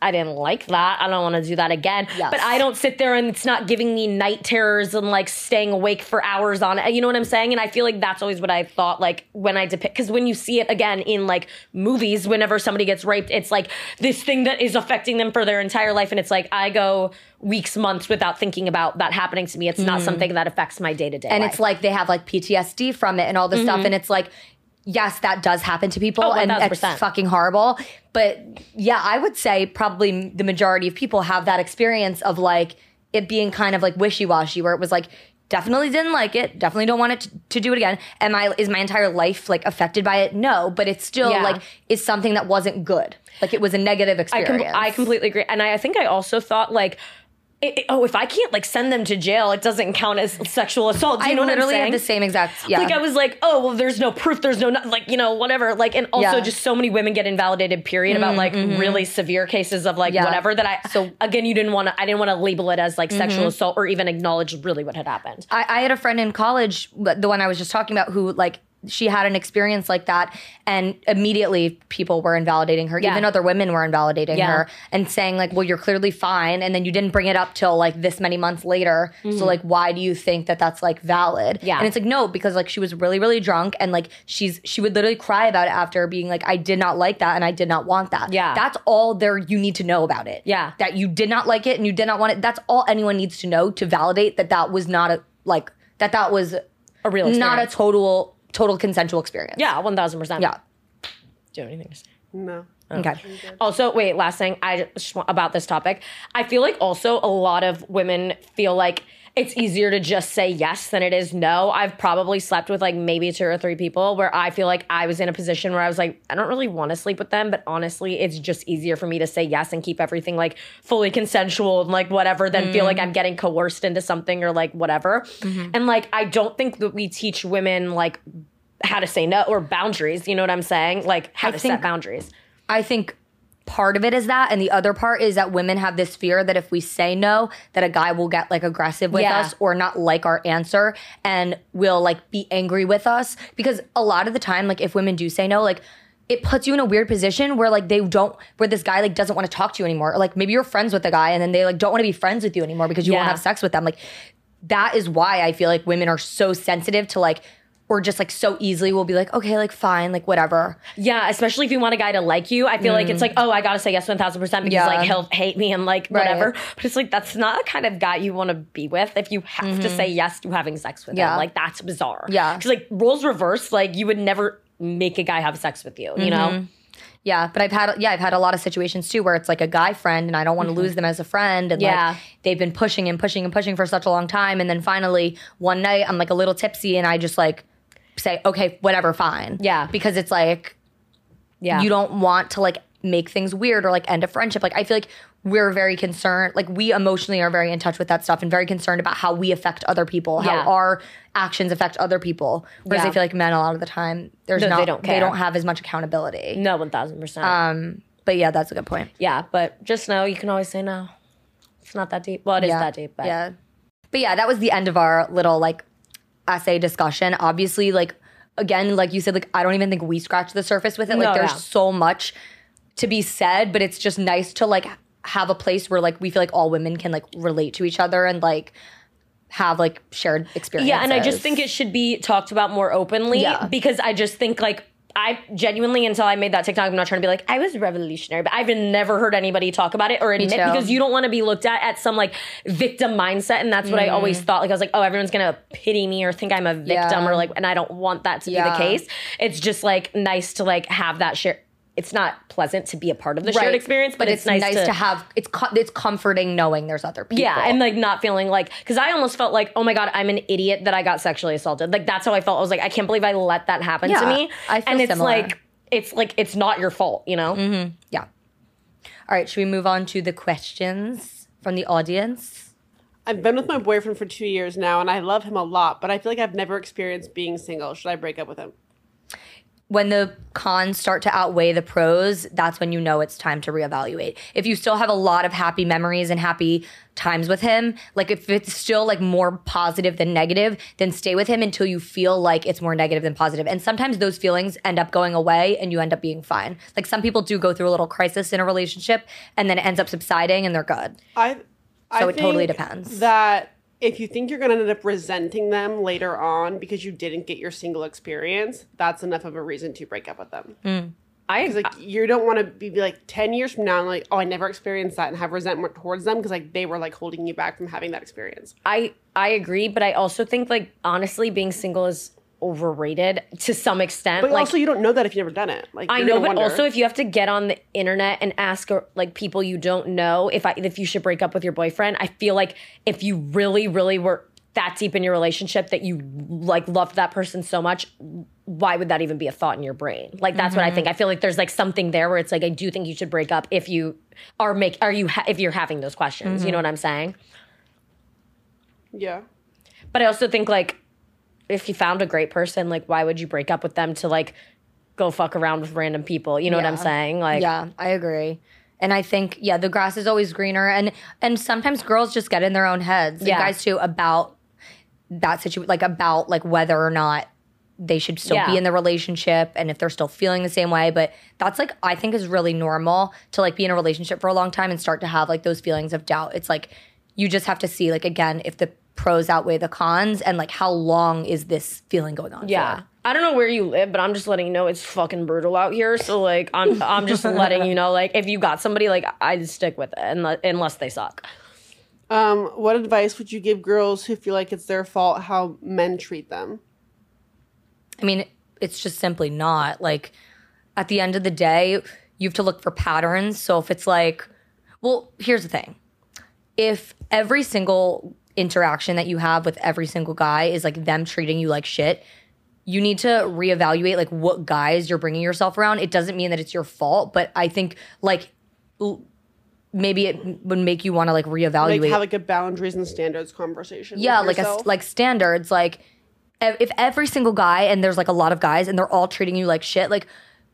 I- didn't like that. I don't want to do that again. Yes. But I don't sit there and it's not giving me night terrors and like staying awake for hours on it. You know what I'm saying? And I feel like that's always what I thought like when I depict because when you see it again in like movies, whenever somebody gets raped, it's like this thing that is affecting them for their entire life. And it's like I go weeks, months without thinking about that happening to me. It's not mm-hmm. something that affects my day to day. and it's like they have like PTSD from it and all this stuff. Mm-hmm. And it's like, yes, that does happen to people, Oh, and it's fucking horrible. But yeah, I would say probably the majority of people have that experience of like it being kind of like wishy washy, where it was like. Definitely didn't like it. Definitely don't want it to, to do it again. Am I is my entire life like affected by it? No, but it's still Yeah. like is something that wasn't good. Like it was a negative I, com- experience. I completely agree. And I, I think I also thought like, it- it- oh, if I can't like send them to jail, it doesn't count as sexual assault. Do you I know what I'm literally saying? had the same exact. Yeah, Like I was like, oh well, there's no proof, there's no like you know whatever. Like and also Yeah. Mm-hmm, just so many women get invalidated. Period about like really severe cases of like Yeah. whatever that I. So- So again, you didn't want to. I didn't want to label it as like Mm-hmm. sexual assault or even acknowledge really what had happened. I, I had a friend in college, the one I was just talking about, who like she had an experience like that, and immediately people were invalidating her. Yeah. Even other women were invalidating Yeah. her and saying like, "Well, you're clearly fine," and then you didn't bring it up till like this many months later. So like, why do you think that that's like valid? Mm-hmm. Yeah. and it's like no, because like she was really really drunk, and like she's she would literally cry about it after being like, "I did not like that, and I did not want that." Yeah. that's all there you need to know about it. Yeah. that you did not like it and you did not want it. That's all anyone needs to know to validate that that was not a like that that was A real not a total total consensual experience. Yeah, one thousand percent. Yeah. Do you have anything to say? No. Oh. Okay. Also, wait, last thing I just want about this topic. I feel like also a lot of women feel like it's easier to just say yes than it is no. I've probably slept with like maybe two or three people where I feel like I was in a position where I was like, I don't really want to sleep with them, but honestly, it's just easier for me to say yes and keep everything like fully consensual and like whatever than feel like I'm mm. getting coerced into something or like whatever. Mm-hmm. And like, I don't think that we teach women like how to say no or boundaries. You know what I'm saying? Like how I to think- set boundaries. I think part of it is that and the other part is that women have this fear that if we say no that a guy will get like aggressive with Yeah. us or not like our answer and will like be angry with us. Because a lot of the time like if women do say no like it puts you in a weird position where like they don't where this guy like doesn't want to talk to you anymore. Or like maybe you're friends with the guy and then they like don't want to be friends with you anymore because you won't have sex with them. Like that is why I feel like women are so sensitive to like or just like so easily will be like okay like fine like whatever Yeah, especially if you want a guy to like you. I feel like it's mm. like, oh, I gotta say yes one thousand percent because Yeah. like he'll hate me and like Right. whatever. But it's like that's not the kind of guy you want to be with if you have to mm-hmm. say yes to having sex with Yeah. him. Like that's bizarre. Yeah. because like roles reverse, like you would never make a guy have sex with you. You know? Mm-hmm. Yeah, but I've had yeah, I've had a lot of situations too where it's like a guy friend and I don't want to mm-hmm. lose them as a friend and Mm-hmm. Yeah. like they've been pushing and pushing and pushing for such a long time and then finally one night I'm like a little tipsy and I just like say okay, whatever, fine. Yeah. Because it's like Yeah, you don't want to like make things weird or like end a friendship. Like I feel like we're very concerned, like we emotionally are very in touch with that stuff and very concerned about how we affect other people, Yeah. how our actions affect other people. Whereas Yeah. I feel like men a lot of the time there's No, they don't they don't have as much accountability. no one thousand percent. Um, but yeah, that's a good point. Yeah, but just know you can always say no. It's not that deep. Well, it is yeah. that deep, but yeah. But yeah, that was the end of our little like SA discussion. Obviously, like again, like you said, like I don't even think we scratched the surface with it. Like No, there's yeah. so much to be said, but it's just nice to like have a place where like we feel like all women can like relate to each other and like have like shared experiences. Yeah, and I just think it should be talked about more openly Yeah. because I just think like I genuinely until I made that TikTok, I'm not trying to be like I was revolutionary, but I've never heard anybody talk about it or admit because you don't want to be looked at at some like victim mindset, and that's what I Mm. always thought. Like I was like, oh, everyone's gonna pity me or think I'm a victim Yeah. or like, and I don't want that to be the case. It's just like nice to like have that share. It's not pleasant to be a part of the shared experience, but, it's, nice, to, have. It's co- it's comforting knowing there's other people. yeah, and like not feeling like because I almost felt like, oh my god, I'm an idiot that I got sexually assaulted. Like that's how I felt. I was like, I can't believe I let that happen to Yeah, me. I feel and it's similar. like it's like it's not your fault, you know? Mm-hmm, yeah. All right, should we move on to the questions from the audience? I've been with my boyfriend for two years now, and I love him a lot, but I feel like I've never experienced being single. Should I break up with him? When the cons start to outweigh the pros, that's when you know it's time to reevaluate. If you still have a lot of happy memories and happy times with him, like if it's still like more positive than negative, then stay with him until you feel like it's more negative than positive. And sometimes those feelings end up going away and you end up being fine. Like some people do go through a little crisis in a relationship and then it ends up subsiding and they're good. I. So I it totally depends. That if you think you're going to end up resenting them later on because you didn't get your single experience, that's enough of a reason to break up with them. Mm. I like you don't want to be, be like ten years from now like, oh, I never experienced that and have resentment towards them because like they were like holding you back from having that experience. I I agree, but I also think like honestly, being single is overrated to some extent. But like also, you don't know that if you've never done it. Like I know, gonna but wonder. also if you have to get on the internet and ask like people you don't know if I if you should break up with your boyfriend, I feel like if you really really were that deep in your relationship that you like loved that person so much, why would that even be a thought in your brain? Like that's what I think. Mm-hmm. I feel like there's like something there where it's like I do think you should break up if you are make are you ha- if you're having those questions. You mm-hmm. know what I'm saying? yeah. But I also think like if you found a great person, like why would you break up with them to like go fuck around with random people? You know what I'm saying? Like yeah, I agree. And I think yeah, the grass is always greener and and sometimes girls just get in their own heads. And Yeah. guys too about that situation like about like whether or not they should still Yeah. be in the relationship and if they're still feeling the same way, but that's like I think is really normal to like be in a relationship for a long time and start to have like those feelings of doubt. It's like you just have to see like again if the pros outweigh the cons and like how long is this feeling going on Yeah. for? I don't know where you live, but I'm just letting you know it's fucking brutal out here. So like I'm I'm just letting you know like if you got somebody like I'd stick with it unless, unless they suck. Um, what advice would you give girls who feel like it's their fault how men treat them? I mean, it's just simply not. Like, at the end of the day, you have to look for patterns. So if it's like, well, here's the thing if every single interaction that you have with every single guy is like them treating you like shit, you need to reevaluate like what guys you're bringing yourself around. It doesn't mean that it's your fault, but I think like l- maybe it would make you want to like reevaluate Like have like a boundaries and standards conversation. with yeah like a like standards like if every single guy and there's like a lot of guys and they're all treating you like shit like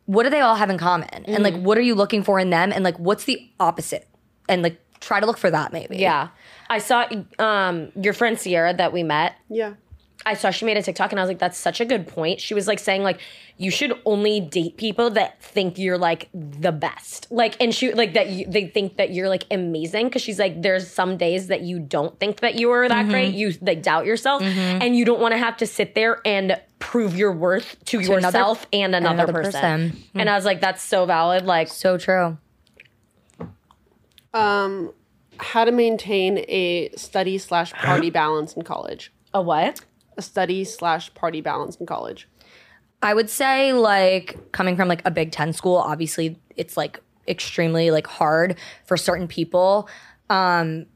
what do they all have in common? And like, mm. what are you looking for in them? And like, what's the opposite? And like, try to look for that maybe. Yeah. I saw um, your friend Sierra that we met. Yeah. I saw she made a TikTok and I was like, that's such a good point. She was like saying like you should only date people that think you're like the best. Like and she like that you, they think that you're like amazing because she's like there's some days that you don't think that you are that great. You like doubt yourself and you don't want to have to sit there and prove your worth to, another- yourself and another, another person. person. And I was like that's so valid like So true. Um, how to maintain a study slash party balance in college. a what? A study slash party balance in college. I would say like coming from like a Big Ten school, obviously it's like extremely like hard for certain people. Um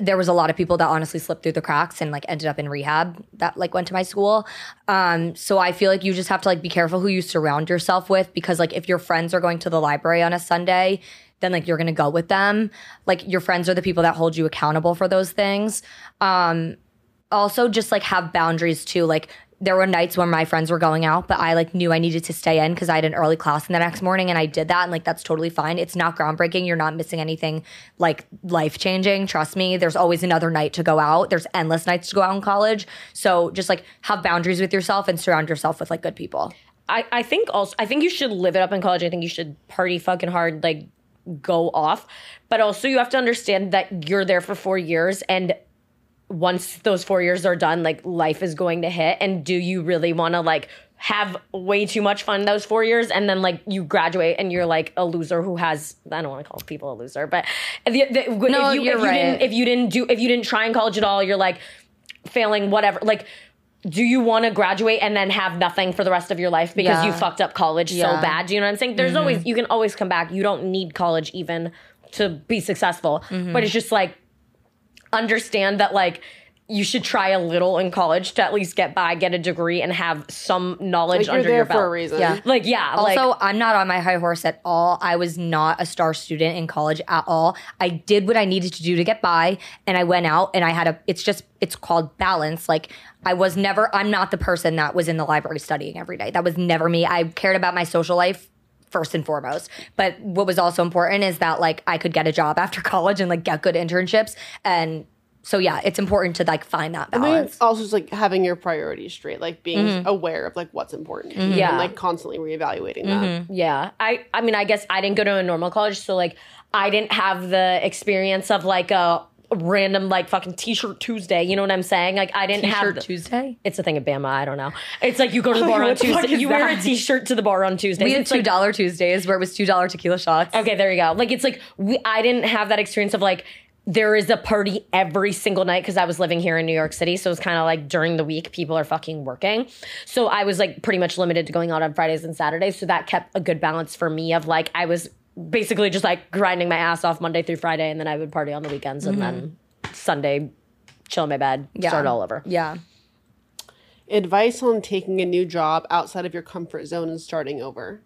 there was a lot of people that honestly slipped through the cracks and like ended up in rehab that like went to my school. Um so I feel like you just have to like be careful who you surround yourself with because like if your friends are going to the library on a Sunday, then like you're to go with them. Like your friends are the people that hold you accountable for those things. Um also just like have boundaries too. Like there were nights when my friends were going out, but I like knew I needed to stay in because I had an early class in the next morning and I did that and like that's totally fine. It's not groundbreaking. You're not missing anything like life changing. Trust me. There's always another night to go out. There's endless nights to go out in college. So just like have boundaries with yourself and surround yourself with like good people. I, I think also I think you should live it up in college. I think you should party fucking hard, like go off. But also you have to understand that you're there for four years and once those four years are done, like life is going to hit. And do you really want to like have way too much fun those four years and then like you graduate and you're like a loser who has I don't want to call people a loser, but the, the, No, if you, you're if you didn't if you didn't do if you didn't try in college at all, you're like failing whatever like do you want to graduate and then have nothing for the rest of your life because you fucked up college so bad? Do you know what I'm saying? There's always mm-hmm. you can always come back. You don't need college even to be successful. Mm-hmm. But it's just like understand that like you should try a little in college to at least get by, get a degree, and have some knowledge Like you're under there your for a reason. Yeah. Like yeah, like Also, I'm not on my high horse at all. I was not a star student in college at all. I did what I needed to do to get by, and I went out and I had a. It's just it's called balance. Like I was never. I'm not the person that was in the library studying every day. That was never me. I cared about my social life first and foremost. But what was also important is that like I could get a job after college and like get good internships and. So yeah, it's important to like find that I think balance. also just like having your priorities straight, like being mm-hmm. aware of like what's important, to you mm-hmm. Yeah. and like constantly reevaluating that. Mm-hmm. Yeah. I I mean, I guess I didn't go to a normal college, so like I didn't have the experience of like a random like fucking t-shirt Tuesday. You know what I'm saying? Like I didn't have T-shirt the, Tuesday. It's a thing of Bama. I don't know. It's like you go to the bar on What the fuck Tuesday. is You wear a that? t-shirt to the bar on Tuesday. We had It's two like, dollar Tuesdays where it was two dollar tequila shots. okay, there you go. Like it's like we. I didn't have that experience of like there is a party every single night because I was living here in New York City. So it's kind of like during the week people are fucking working. So I was like pretty much limited to going out on Fridays and Saturdays. So that kept a good balance for me of like I was basically just like grinding my ass off Monday through Friday, and then I would party on the weekends, and then mm-hmm. Sunday chill in my bed, start all over. Yeah. Advice on taking a new job outside of your comfort zone and starting over.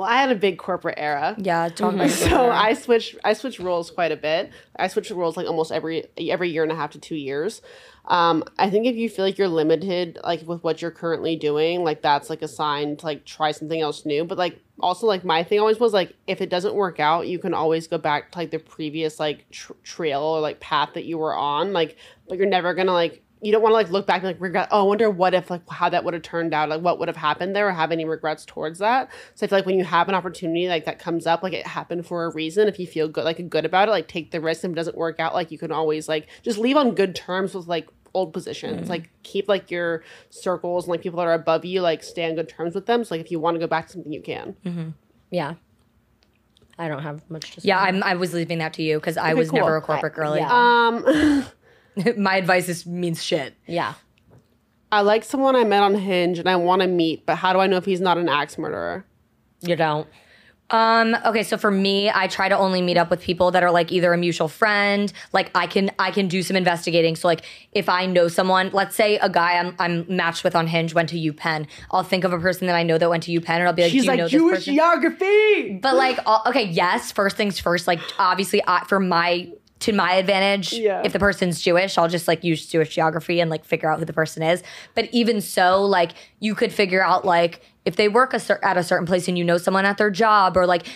Well, I had a big corporate era. Yeah, Mm-hmm. So I switch I switch roles quite a bit. I switch roles like almost every every year and a half to two years. Um, I think if you feel like you're limited like with what you're currently doing, like that's like a sign to like try something else new. But like also like my thing always was like if it doesn't work out, you can always go back to like the previous like tr- trail or like path that you were on. Like, but you're never gonna like you don't want to like look back and like regret. Oh, I wonder what if like how that would have turned out, like what would have happened there, or have any regrets towards that. So I feel like when you have an opportunity like that comes up, like it happened for a reason. If you feel good, like good about it, like take the risk. If it doesn't work out, like you can always like just leave on good terms with like old positions. Like keep like your circles and like people that are above you, like stay on good terms with them. So like if you want to go back to something, you can. Yeah. I don't have much to say. Yeah, I'm, I was leaving that to you because I was cool. never a corporate girly. yeah. Um, My advice is means shit. Yeah. I like someone I met on Hinge and I want to meet, but how do I know if he's not an axe murderer? You don't. Um, okay, so for me, I try to only meet up with people that are like either a mutual friend, like I can I can do some investigating. So like if I know someone, let's say a guy I'm I'm matched with on Hinge went to UPenn, I'll think of a person that I know that went to UPenn and I'll be like, She's do you like know this Jewish person? geography. But like, all, okay, yes. First things first. Like, obviously, I, for my to my advantage. Yeah. If the person's Jewish, I'll just like use Jewish geography and like figure out who the person is. But even so, like you could figure out like if they work a cer- at a certain place and you know someone at their job or like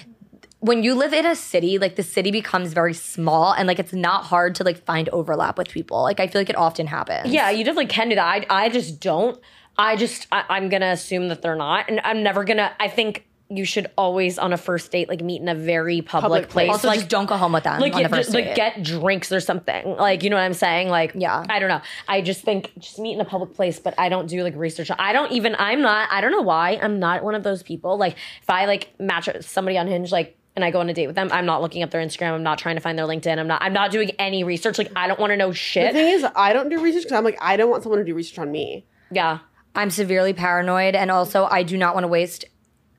when you live in a city, like the city becomes very small and like it's not hard to like find overlap with people. Like I feel like it often happens. Yeah, you definitely can do that. I, I just don't. I just, I, I'm to assume that they're not. And I'm never to, I think you should always on a first date, like meet in a very public, Public place. place. Also, like, just don't go home with them like, on the get, first like date. get drinks or something. Like, you know what I'm saying? Like, Yeah. I don't know. I just think just meet in a public place, but I don't do like research. I don't even, I'm not, I don't know why. I'm not one of those people. Like, if I like match somebody on Hinge, like, and I go on a date with them, I'm not looking up their Instagram. I'm not trying to find their LinkedIn. I'm not, I'm not doing any research. Like, I don't want to know shit. The shit. thing is, I don't do research because I'm like, I don't want someone to do research on me. yeah. I'm severely paranoid, and also I do not want to waste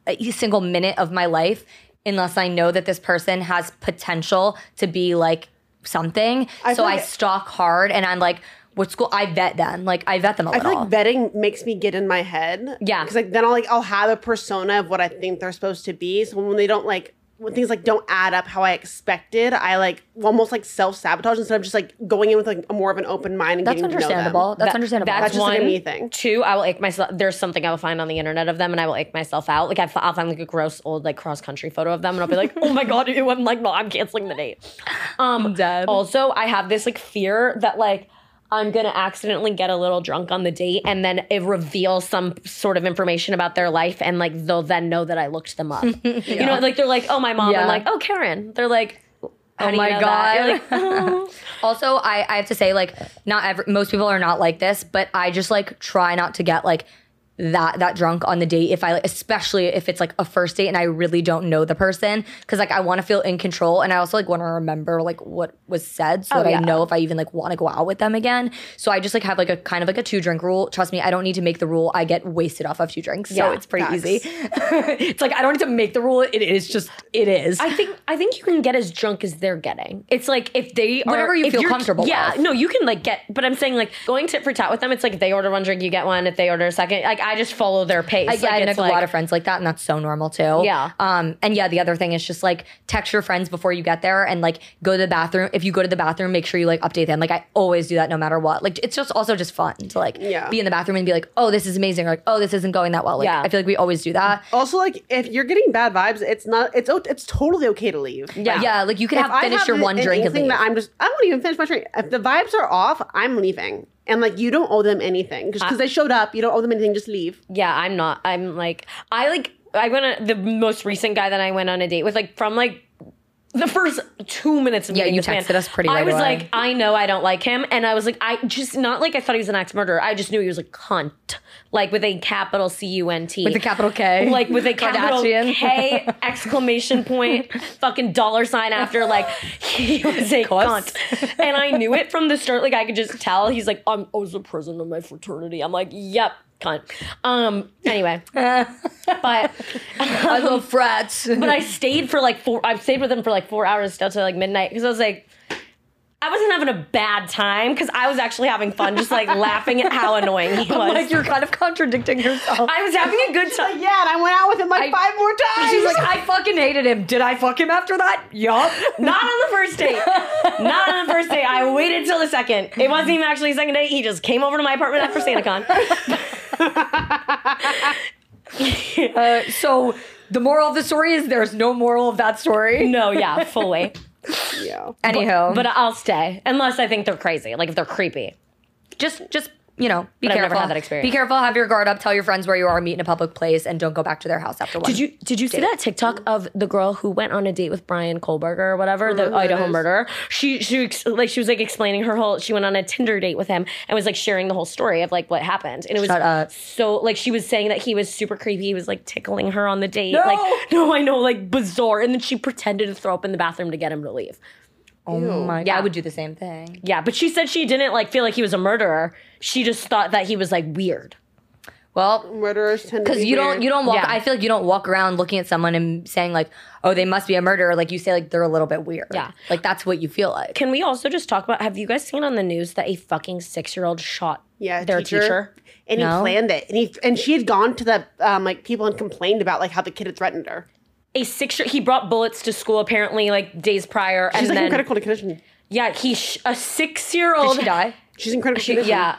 a single minute of my life unless I know that this person has potential to be like something. I so I like- stalk hard, and I'm like, what school? I vet them. Like I vet them a I little. I feel like vetting makes me get in my head. Yeah. because like then I'll like I'll have a persona of what I think they're supposed to be. So when they don't like when things like don't add up how I expected, I like almost like self sabotage instead of just like going in with like a more of an open mind and That's getting to know them. understandable. That's That- understandable. That's, That's just, one. like, a me thing. Two, I will ache myself. There's something I will find on the internet of them, and I will ache myself out. Like I, will find like a gross old like cross country photo of them, and I'll be like, oh my god, ew, I'm like, no, I'm canceling the date. Um, dead. Also, I have this like fear that like. I'm gonna accidentally get a little drunk on the date, and then it reveals some sort of information about their life, and like they'll then know that I looked them up. You know, like they're like, "Oh, my mom," Yeah. I'm like, "Oh, Karen." They're like, How Oh do you my know God. like, "Oh." Also, I, I have to say, like, not every, most people are not like this, but I just like try not to get like that that drunk on the date if I especially if it's like a first date and I really don't know the person because like I want to feel in control and I also like want to remember like what was said so Oh, that yeah. I know if I even like want to go out with them again. So I just like have like a kind of like a two drink rule. Trust me, I don't need to make the rule. I get wasted off of two drinks, so it's pretty facts. easy. it's like I don't need to make the rule. It is just it is. I think I think you can get as drunk as they're getting. It's like if they are, Whatever you feel comfortable Yeah, with. no, you can like get. But I'm saying like going tit for tat with them. It's like if they order one drink, you get one. If they order a second, like I just follow their pace. I, like, yeah, I it's know a lot of friends like that, and that's so normal too. Yeah. Um. And yeah, the other thing is just like text your friends before you get there, and like go to the bathroom. If you go to the bathroom, make sure you like update them. Like I always do that, no matter what. Like it's just also just fun to like Yeah. be in the bathroom and be like, oh, this is amazing, or like oh, this isn't going that well. Like Yeah. I feel like we always do that. Also, like if you're getting bad vibes, it's not. It's it's totally okay to leave. Yeah. Yeah. Like you can If have I finish have your one drink and leave. that I'm just. I won't even finish my drink. If the vibes are off, I'm leaving. And like you don't owe them anything because they showed up. You don't owe them anything. Just leave. Yeah, I'm not. I'm like I like I went on the most recent guy that I went on a date with like from like the first two minutes of Yeah, you this man, texted us pretty I was away. like, I know I don't like him, and I was like, I just not like I thought he was an ex murderer. I just knew he was a cunt, like with a capital C U N T, with a capital K, like with a capital. K exclamation point, fucking dollar sign after like he was a cunt, and I knew it from the start. Like I could just tell. He's like, I'm, I was the president of my fraternity. I'm like, yep, cunt. Um. Anyway, but I love frats. but I stayed for like four. I stayed with him for like four hours still till like midnight because I was like. I wasn't having a bad time because I was actually having fun, just like laughing at how annoying he was. like you're kind of contradicting yourself. I was having a good time. Yeah, and I went out with him like I- five more times. She's like, I fucking hated him. Did I fuck him after that? Yup. Not on the first date. Not on the first date. I waited till the second. It wasn't even actually a second date. He just came over to my apartment after SantaCon. Uh, so the moral of the story is there's no moral of that story. No, yeah, fully. yeah. Anyhow, But I'll stay unless I think they're crazy. Like if they're creepy. just just you know, be But I've careful. never had that experience. Be careful. Have your guard up. Tell your friends where you are. Meet in a public place, and don't go back to their house after one. Did you did you see that TikTok of the girl who went on a date with Bryan Kohberger or whatever, the who it Idaho murderer? She she like she was like explaining her whole. She went on a Tinder date with him and was like sharing the whole story of like what happened. And it was Shut up. so like she was saying that he was super creepy. He was like tickling her on the date. No! Like no, I know, like bizarre. And then she pretended to throw up in the bathroom to get him to leave. Oh my! God. Yeah. I would do the same thing. Yeah, but she said she didn't like feel like he was a murderer. She just thought that he was like weird. Well, Murderers tend to because be you don't you don't walk. Yeah. I feel like you don't walk around looking at someone and saying like, oh, they must be a murderer. Like you say, like they're a little bit weird. Yeah. like that's what you feel like. Can we also just talk about? Have you guys seen on the news that a fucking six year old shot yeah, their teacher? and he planned it, and he and she had gone to the um, like people and complained about like how the kid had threatened her. a six year he brought bullets to school apparently like days prior She's and like in then critical condition. Yeah, he sh- a six year Did old. she die? She's in critical She, condition. yeah.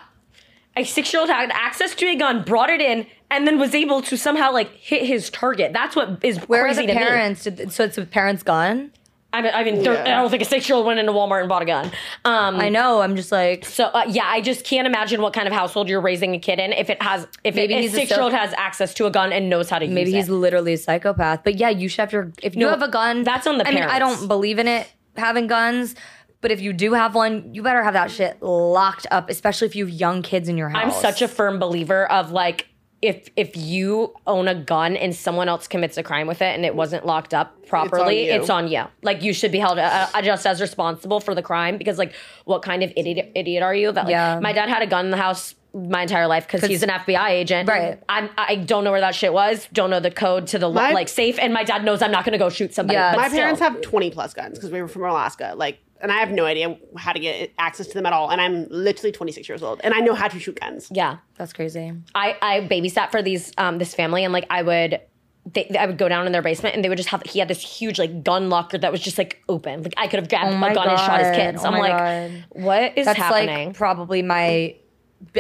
A six year old had access to a gun, brought it in, and then was able to somehow like hit his target. That's what is Where crazy are the to me. parents? Did, so it's the parents' gun. I mean, I mean, Yeah. I don't think a six year old went into Walmart and bought a gun. Um, I know. I'm just like, so uh, yeah, I just can't imagine what kind of household you're raising a kid in if it has if Maybe it, a he's a six year old has access to a gun and knows how to maybe use it. Maybe he's literally a psychopath. But yeah, you should have your. If you No, have a gun, that's on the I mean, I don't believe in it having guns. But if you do have one, you better have that shit locked up, especially if you have young kids in your house. I'm such a firm believer of like if if you own a gun and someone else commits a crime with it and it wasn't locked up properly, you. it's on you. Like you should be held uh, uh, just as responsible for the crime because like what kind of idiot idiot are you? That like Yeah. my dad had a gun in the house my entire life because he's an FBI agent. Right. I'm, I don't know where that shit was. Don't know the code to the My- like safe, and my dad knows I'm not going to go shoot somebody. Yeah. but My still. parents have 20 plus guns because we were from Alaska. Like, and I have no idea how to get access to them at all. And I'm literally 26 years old, and I know how to shoot guns. yeah. That's crazy. I, I babysat for these um this family and like I would they, I would go down in their basement and they would just have he had this huge like gun locker that was just like open like I could have grabbed Oh a my gun and shot his God. kids. Oh I'm like, God. what is That's happening? like probably my.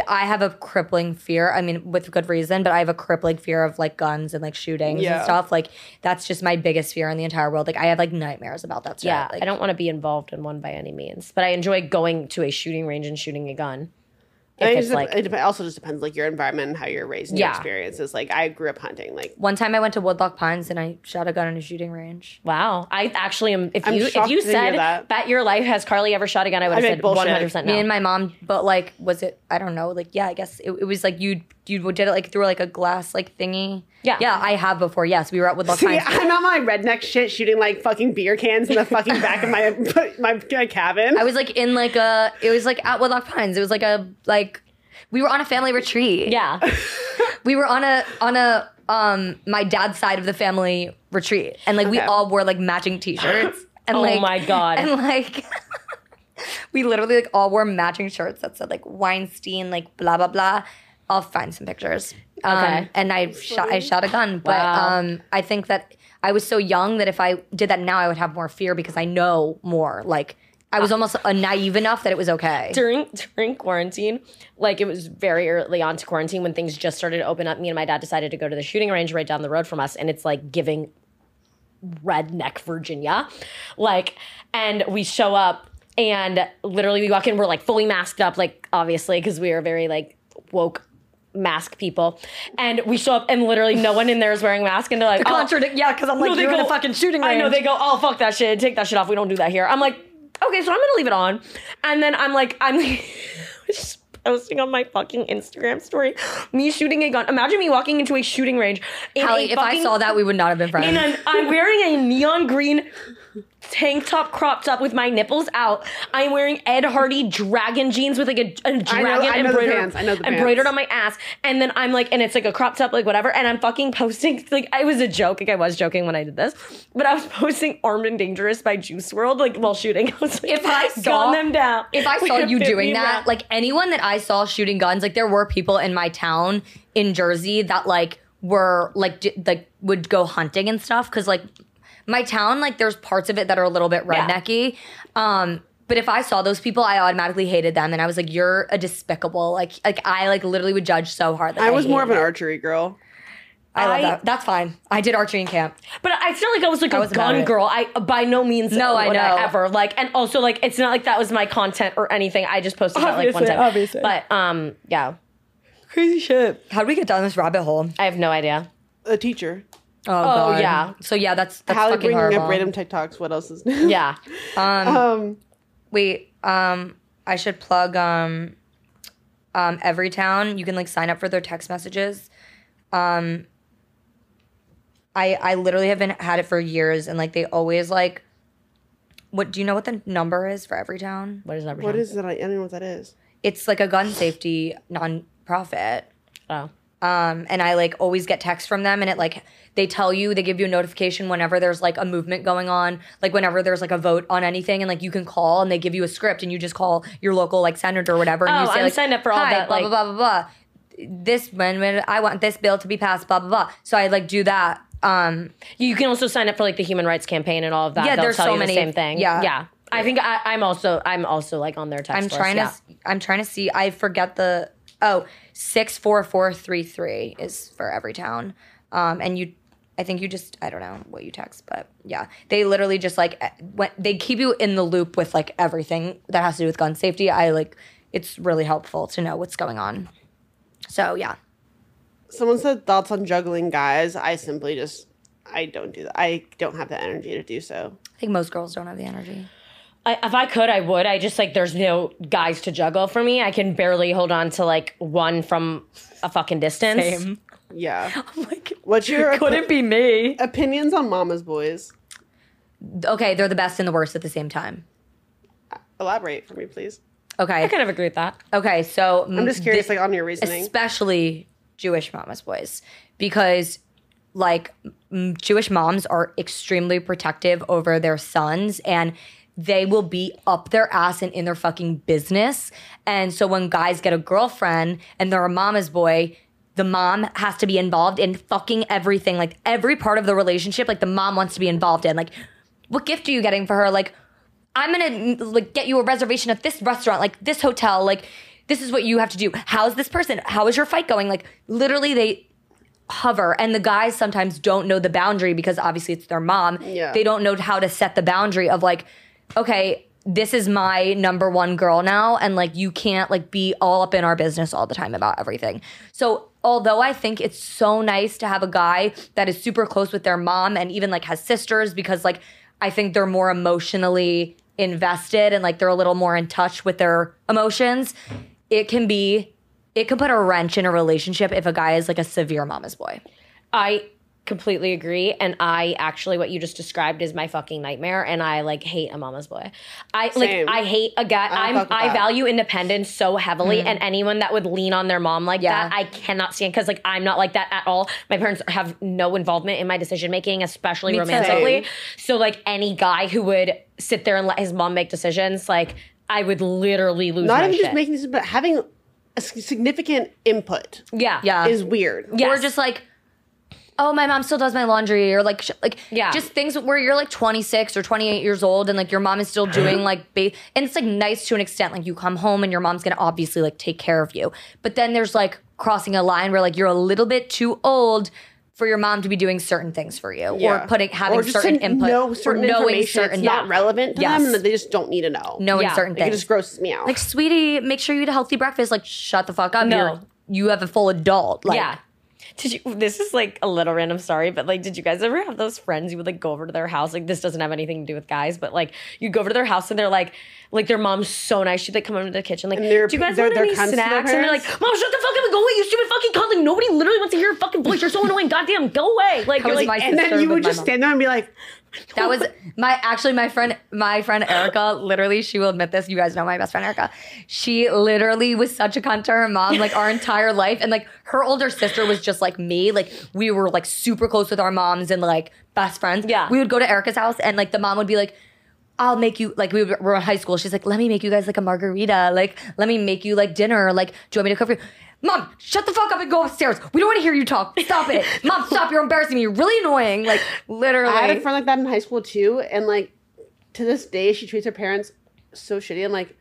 I have a crippling fear. I mean, with good reason, but I have a crippling fear of like guns and like shootings Yeah. and stuff. Like that's just my biggest fear in the entire world. Like I have like nightmares about that. Shit. yeah, like, I don't want to be involved in one by any means, but I enjoy going to a shooting range and shooting a gun. I If it's it, like it also just depends like your environment and how you're raised and Yeah. your experiences. Like I grew up hunting. Like One time I went to Woodloch Pines and I shot a gun in a shooting range. wow, I actually am. If I'm you if you said that. bet your life has Carly ever shot a gun, I would have said one hundred percent Me and my mom, but like, was it? I don't know. Like, yeah, I guess it, it was like you you did it like through like a glass like thingy. Yeah. yeah, I have before. Yes, we were at Woodloch See, Pines. I'm on my redneck shit shooting like fucking beer cans in the fucking back of my my, my cabin. I was like in like a. It was like at Woodloch Pines. It was like a like. We were on a family retreat. yeah, we were on a on a um my dad's side of the family retreat, and like we all wore like matching t-shirts. And Oh like, my God. And like. We literally like all wore matching shirts that said like Weinstein, like blah blah blah. I'll find some pictures. Um, Okay. and I shot I shot a gun, but Wow. um, I think that I was so young that if I did that now, I would have more fear because I know more. Like I was almost uh, naive enough that it was okay. during during quarantine, like it was very early on to quarantine when things just started to open up. Me and my dad decided to go to the shooting range right down the road from us, and it's like giving redneck Virginia, like, and we show up and literally we walk in, we're like fully masked up, like obviously because we are very like woke mask people, and we show up and literally no one in there is wearing mask. and they're like, oh, Contradict, yeah, because I'm like no, they you're in go- a fucking shooting range. I know they go, oh fuck that shit, take that shit off. We don't do that here. I'm like, okay, so I'm gonna leave it on, and then I'm like, I'm just posting on my fucking Instagram story, me shooting a gun. Imagine me walking into a shooting range. In Halley, if I saw that, we would not have been friends. in I'm wearing a neon green tank top cropped up with my nipples out. I'm wearing Ed Hardy dragon jeans with like a, a dragon I know embroidered. I know the embroidered on my ass. And then I'm like, and it's like a cropped up, like whatever. And I'm fucking posting, like, I was a joke. Like, I was joking when I did this, but I was posting Armed and Dangerous by Juice WRLD, like, while shooting. I was like, If I saw- them down. if I saw you doing that, around. like anyone that I saw shooting guns, like there were people in my town in Jersey that like were like d- like would go hunting and stuff because like my town like there's parts of it that are a little bit Yeah. rednecky. Um, but if I saw those people, I automatically hated them, and I was like, "You're a despicable." Like, like I like literally would judge so hard. That I was more of an it. archery girl. I love I- that. That's fine. I did archery in camp. But I feel like I was like a was about gun girl. I by no means No, I would know. ever like, and also like it's not like that was my content or anything. I just posted that like one time. obviously. But um, yeah, Crazy shit. How did we get down this rabbit hole? I have no idea. A teacher. Oh, God. yeah. So yeah, that's that's Halley fucking bringing horrible. up random TikToks. What else is new? Yeah, Um, Wait, um, I should plug um, um, Everytown. You can like sign up for their text messages. Um, I I literally have been had it for years, and like they always like. What do you know? What the number is for Everytown? what is that? what is it? I don't know what that is. It's like a gun safety nonprofit. Oh, um, and I like always get texts from them, and it like they tell you they give you a notification whenever there's like a movement going on, like whenever there's like a vote on anything, and like you can call and they give you a script, and you just call your local like senator or whatever, and Oh, you say I'm like, signed up for all "Hi, that, blah like- blah blah blah blah. This when when I want this bill to be passed, blah blah blah. So I like do that. Um, you can also sign up for like the Human Rights Campaign and all of that. Yeah, They'll there's tell so you many- the same thing. yeah. yeah. I think I, I'm also I'm also like on their text I'm list, trying yeah. to I'm trying to see. I forget the oh six four four three three is for Everytown. Um, and you, I think you just I don't know what you text, but yeah, they literally just like eh, when they keep you in the loop with like everything that has to do with gun safety. I like it's really helpful to know what's going on. So yeah, Someone said thoughts on juggling guys. I simply just I don't do that. I don't have the energy to do so. I think most girls don't have the energy. I, if I could, I would. I just like there's no guys to juggle for me. I can barely hold on to like one from a fucking distance. Yeah. Oh like, What's your couldn't be me. opinions on Mama's Boys? Okay, they're the best and the worst at the same time. Elaborate for me, please. Okay. I kind of agree with that. Okay, so I'm just curious, like on your reasoning. especially Jewish mamas boys because like m- Jewish moms are extremely protective over their sons and they will be up their ass and in their fucking business. And so when guys get a girlfriend and they're a mama's boy, the mom has to be involved in fucking everything, like every part of the relationship, like the mom wants to be involved in. Like, what gift are you getting for her? Like, I'm gonna like get you a reservation at this restaurant, like this hotel, like this is what you have to do. How's this person? How is your fight going? Like literally they hover and the guys sometimes don't know the boundary because obviously it's their mom. Yeah. They don't know how to set the boundary of like, okay, this is my number one girl now and like you can't like be all up in our business all the time about everything. So although I think it's so nice to have a guy that is super close with their mom and even like has sisters because like I think they're more emotionally invested and like they're a little more in touch with their emotions. It can be it can put a wrench in a relationship if a guy is like a severe mama's boy. I completely agree and i actually what you just described is my fucking nightmare and i like hate a mama's boy i Same. like i hate a guy I i'm don't fuck with i value independence so heavily mm. and anyone that would lean on their mom like Yeah. that i cannot stand because like i'm not like that at all my parents have no involvement in my decision making especially Me too. romantically so like any guy who would sit there and let his mom make decisions like i would literally lose Not my even shit. just making this, but having a significant input yeah Yeah. is weird. Yes. Or just like Oh, my mom still does my laundry, or like, sh- like, Yeah. just things where you're like 26 or 28 years old, and like your mom is still doing like, ba- and it's like nice to an extent. Like you come home and your mom's gonna obviously like take care of you, but then there's like crossing a line where like you're a little bit too old for your mom to be doing certain things for you, Yeah. or putting having Or just certain to input, know certain or knowing information. certain, it's not yeah, relevant to Yes. them, and they just don't need to know. knowing Yeah. certain Like, it just grosses me out. like, sweetie, make sure you eat a healthy breakfast. Like, shut the fuck up. No. You're, you have a full adult. Like, yeah. Did you? This is like a little random story, but like, did you guys ever have those friends you would like go over to their house? Like, this doesn't have anything to do with guys, but like, you go over to their house and they're like, like their mom's so nice. She'd like come into the kitchen, like, do you guys want any cunts to their snacks? And they're like, mom, shut the fuck up and go away. You stupid fucking cunt. Like, nobody literally wants to hear your fucking voice. You're so annoying. Goddamn, go away. Like, you're like, my and then you would just mom. stand there and be like, That was my actually my friend my friend Erica literally she will admit this you guys know my best friend Erica she literally was such a cunt to her mom like our entire life and like her older sister was just like me like we were like super close with our moms and like best friends Yeah. we would go to Erica's house and like the mom would be like I'll make you like we were in high school. She's like, let me make you guys like a margarita. Like, let me make you like dinner. Like, do you want me to cook for you? Mom, shut the fuck up and go upstairs. We don't want to hear you talk. Stop it. Mom, stop. You're embarrassing me. You're really annoying. Like, literally. I had a friend like that in high school too, and like to this day, she treats her parents so shitty. And like,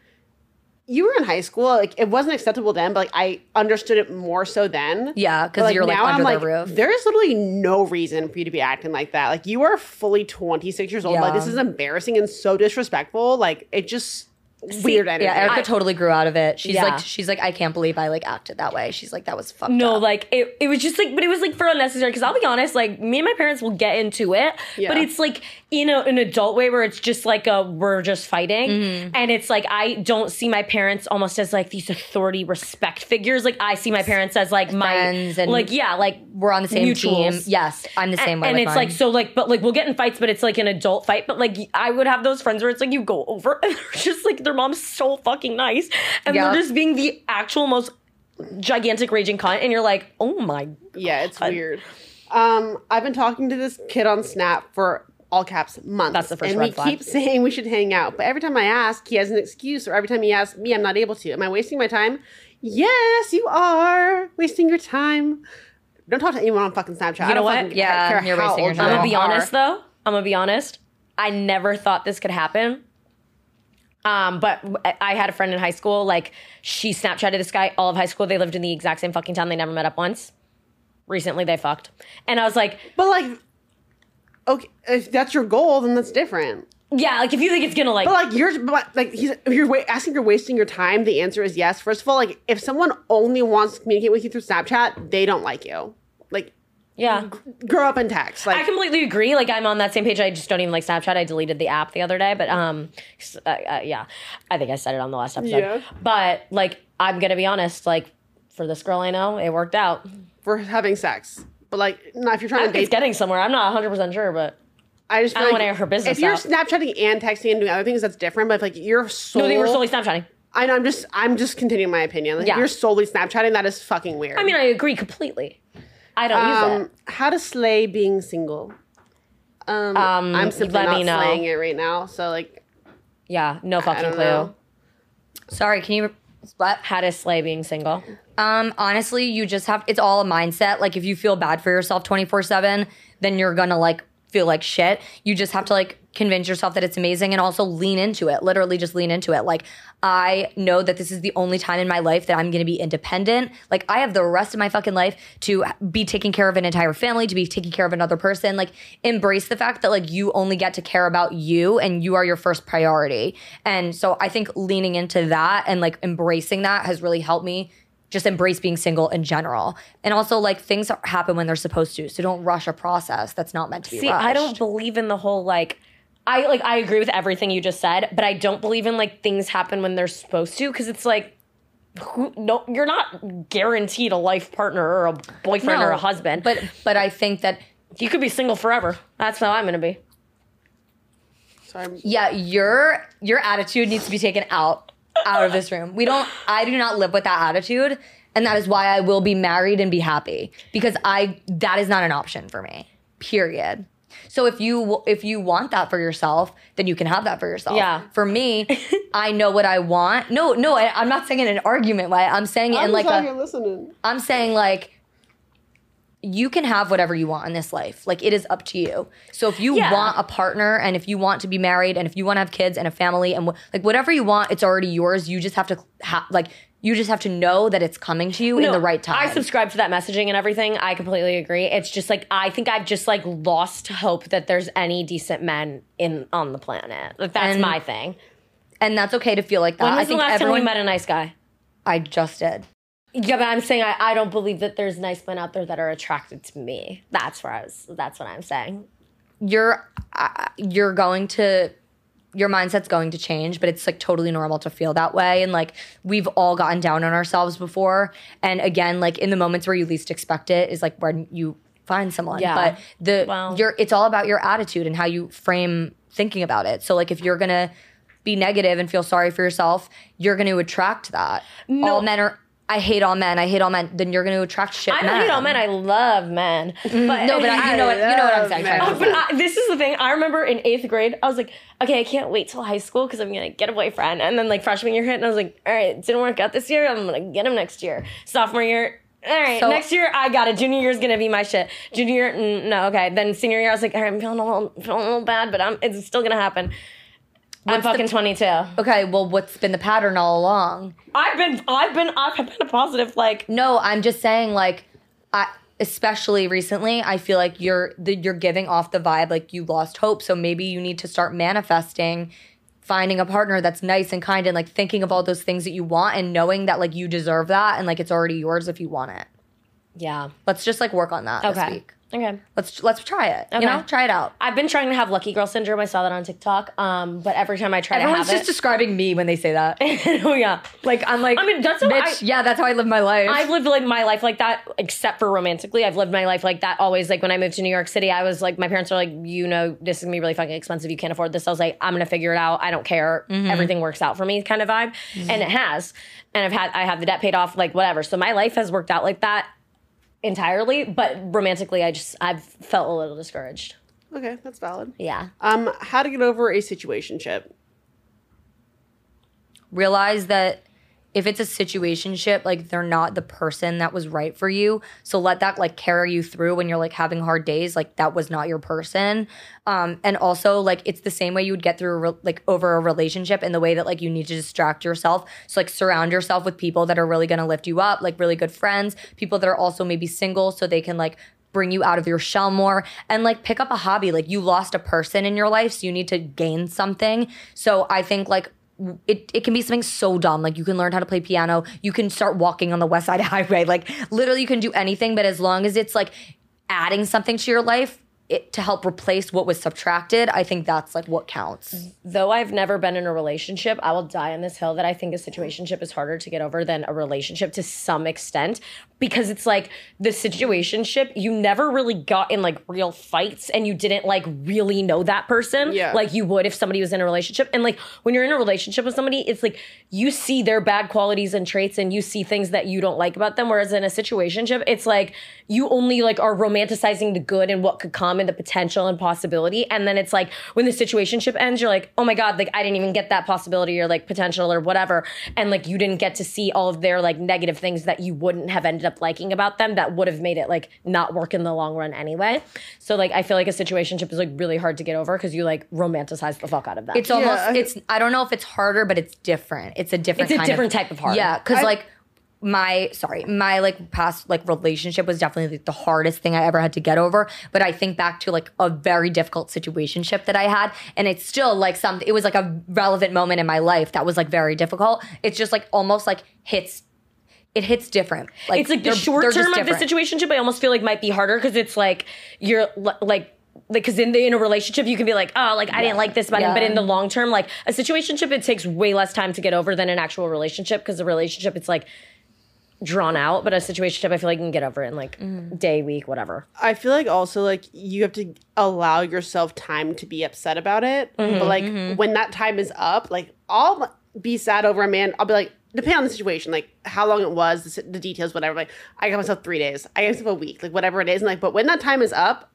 you were in high school, like it wasn't acceptable then, but like I understood it more so then. Yeah, 'cause But, you're, like, under I'm the like, roof. there is literally no reason for you to be acting like that. Like you are fully 26 years old. Like this is embarrassing and so disrespectful. Like it just weird energy. Yeah, Erica I- totally grew out of it. She's Yeah. like, she's like, I can't believe I like acted that way. She's like, that was fucked No, up. like it, it was just like, but it was like for unnecessary. Because I'll be honest, like me and my parents will get into it, Yeah. but it's like in a, an adult way where it's just like a we're just fighting, Mm-hmm. and it's like I don't see my parents almost as like these authority respect figures. Like I see my parents as like my Friends and- like yeah, like we're on the same team. Yes, I'm the same way. and it's mine. like so like but like we'll get in fights but it's like an adult fight but like i would have those friends where it's like you go over and they're just like their mom's so fucking nice and Yeah. they're just being the actual most gigantic raging cunt and you're like oh my Yeah, it's weird. Um, I've been talking to this kid on Snap for all caps months. That's the first And we flag. keep saying we should hang out, but every time I ask, he has an excuse, or every time he asks me, I'm not able to. Am I wasting my time? Yes, you are wasting your time. Don't talk to anyone on fucking Snapchat. I know don't what? Yeah, you're wasting your time. i'm gonna be honest though i'm gonna be honest i never thought this could happen Um, but I- had a friend in high school, like she Snapchatted this guy all of high school. They lived in the exact same fucking town. They never met up once. Recently, they fucked, and I was like, But like, okay, if that's your goal, then that's different. yeah, like if you think it's gonna like, But like you're, but like he's, if you're wa- asking, if you're wasting your time. The answer is yes. First of all, like if someone only wants to communicate with you through Snapchat, they don't like you. Like, yeah. grow up and text. Like, I completely agree. Like I'm on that same page. I just don't even like Snapchat. I deleted the app the other day, but um, uh, uh, yeah, I think I said it on the last episode. Yeah. But like, I'm gonna be honest. Like, for this girl I know, it worked out. for having sex. But like, not if you're trying to think it's date. getting somewhere. I'm not 100 percent sure, but I just I don't like wanna air her business If you're out. Snapchatting and texting and doing other things, that's different. But if, like you're so, no, they were solely Snapchatting. I know. I'm just. I'm just continuing my opinion. Like, Yeah. if you're solely Snapchatting. That is fucking weird. I mean, I agree completely. I don't use um, it. how to slay being single. Um, Um, I'm simply let not me know. slaying it right now. So like, Yeah, no fucking clue. know. Sorry, can you what? How to slay being single. Um, honestly, you just have it's all a mindset. Like if you feel bad for yourself 24/7, then you're going to like feel like shit. You just have to like convince yourself that it's amazing and also lean into it. Literally just lean into it. Like I know that this is the only time in my life that I'm going to be independent. Like I have the rest of my fucking life to be taking care of an entire family, to be taking care of another person. Like embrace the fact that like you only get to care about you and you are your first priority. And so I think leaning into that and like embracing that has really helped me just embrace being single in general. And also like things happen when they're supposed to. So don't rush a process that's not meant to be See, rushed. I don't believe in the whole like. I like. I agree with everything you just said, but I don't believe in like things happen when they're supposed to because it's like. Who, no, you're not guaranteed a life partner or a boyfriend or a husband. But but I think that you could be single forever. That's how I'm gonna be. sorry. yeah, your your attitude needs to be taken out out of this room. We don't I do not live with that attitude and that is why I will be married and be happy because I that is not an option for me. Period. So if you if you want that for yourself, then you can have that for yourself. Yeah. For me, I know what I want. No, no, I, I'm not saying it in an argument way. I'm saying it I'm in like just a fucking listening. I'm saying like you can have whatever you want in this life. Like it is up to you. So if you Yeah. want a partner and if you want to be married and if you want to have kids and a family and wh- like whatever you want, it's already yours. You just have to ha- like you just have to know that it's coming to you in the right time. I subscribe to that messaging and everything. I completely agree. It's just like I think I've just like lost hope that there's any decent men in on the planet. Like that's And my thing. and that's okay to feel like that. When I was the think last everyone time you met a nice guy? I just did. Yeah, but I'm saying I, I don't believe that there's nice men out there that are attracted to me. That's where I was. That's what I'm saying. You're uh, you're going to your mindset's going to change, but it's like totally normal to feel that way. And like we've all gotten down on ourselves before. And again, like in the moments where you least expect it is like when you find someone. Yeah. But the Well- you're it's all about your attitude and how you frame thinking about it. So like if you're gonna be negative and feel sorry for yourself, you're gonna attract that. All men are I hate all men. I hate all men. Then you're going to attract shit I don't hate all men. I love men. Mm-hmm. But no, but I, you know what you know what I'm saying. Oh, but I, this is the thing. I remember in eighth grade, I was like, okay, I can't wait till high school because I'm gonna get a boyfriend. And then like freshman year hit, and I was like, all right, it didn't work out this year. I'm gonna get him next year. Sophomore year. All right, So- next year I got it. Junior year is gonna be my shit. Junior year, no, okay. Then senior year, I was like, all right, I'm feeling a little, feeling a little bad, but I'm, it's still gonna happen. I'm What's the- fucking 22. Okay, well, what's been the pattern all along? I've been, I've been, I've been a positive. Like, No, I'm just saying, like, I especially recently, I feel like you're the, you're giving off the vibe like you lost hope. So maybe you need to start manifesting, finding a partner that's nice and kind, and like thinking of all those things that you want and knowing that like you deserve that and like it's already yours if you want it. yeah. Let's just like work on that this Okay. week. Okay. Let's let's try it. Okay. You know, try it out. I've been trying to have lucky girl syndrome. I saw that on TikTok. Um, but every time I try Everyone's to have just describing me when they say that. oh yeah. Like I'm like, I mean, that's bitch. I- yeah, that's how I live my life. I've lived like my life like that, except for romantically. I've lived my life like that always. Like when I moved to New York City, I was like, my parents were like, you know, this is gonna be really fucking expensive. You can't afford this. I was like, I'm gonna figure it out. I don't care. Everything works out for me, kind of vibe, and it has. And I've had, I have the debt paid off, like whatever. So my life has worked out like that entirely. But romantically, I just I've felt a little discouraged. Okay, that's valid. Yeah. Um, how to get over a situationship? realize that if it's a situationship, like they're not the person that was right for you. So let that like carry you through when you're like having hard days. Like that was not your person. Um, and also like it's the same way you would get through re- like over a relationship in the way that like you need to distract yourself. So like surround yourself with people that are really gonna lift you up, like really good friends, people that are also maybe single, so they can like bring you out of your shell more and like pick up a hobby like you lost a person in your life so you need to gain something so i think like it, it can be something so dumb. Like you can learn how to play piano. You can start walking on the West Side Highway. Like literally you can do anything, but as long as it's like adding something to your life it, to help replace what was subtracted, I think that's like what counts. Though I've never been in a relationship, I will die on this hill that I think a situationship is harder to get over than a relationship to some extent because it's like the situationship you never really got in like real fights and you didn't like really know that person Yeah. like you would if somebody was in a relationship and like when you're in a relationship with somebody it's like you see their bad qualities and traits and you see things that you don't like about them whereas in a situationship it's like you only like are romanticizing the good and what could come and the potential and possibility. And then it's like when the situationship ends you're like oh my god like I didn't even get that possibility or like potential or whatever. And like you didn't get to see all of their like negative things that you wouldn't have ended up liking about them that would have made it like not work in the long run anyway. So like I feel like a situationship is like really hard to get over because you like romanticize the fuck out of that It's almost I- it's I don't know if it's harder, but it's different. It's a different It's a kind different type of hard. Yeah, because I- like my sorry, my like past like relationship was definitely like, the hardest thing I ever had to get over. But I think back to like a very difficult situationship that I had, and it's still like something. It was like a relevant moment in my life that was like very difficult. It's just like almost like hits. It hits different. Like it's like the short term of the situationship. I almost feel like might be harder because it's like you're li- like. Like, because in the in a relationship, you can be like, oh, like I didn't like this about him, but in the long term, like a situationship, it takes way less time to get over than an actual relationship. Because a relationship, it's like drawn out, but a situationship, I feel like you can get over it in like Mm-hmm. day, week, whatever. I feel like also like you have to allow yourself time to be upset about it. Mm-hmm, but like when that time is up, like I'll be sad over a man. I'll be like, depending on the situation, like how long it was, the, the details, whatever. Like I got myself three days, I got myself a week, like whatever it is. And like, but when that time is up,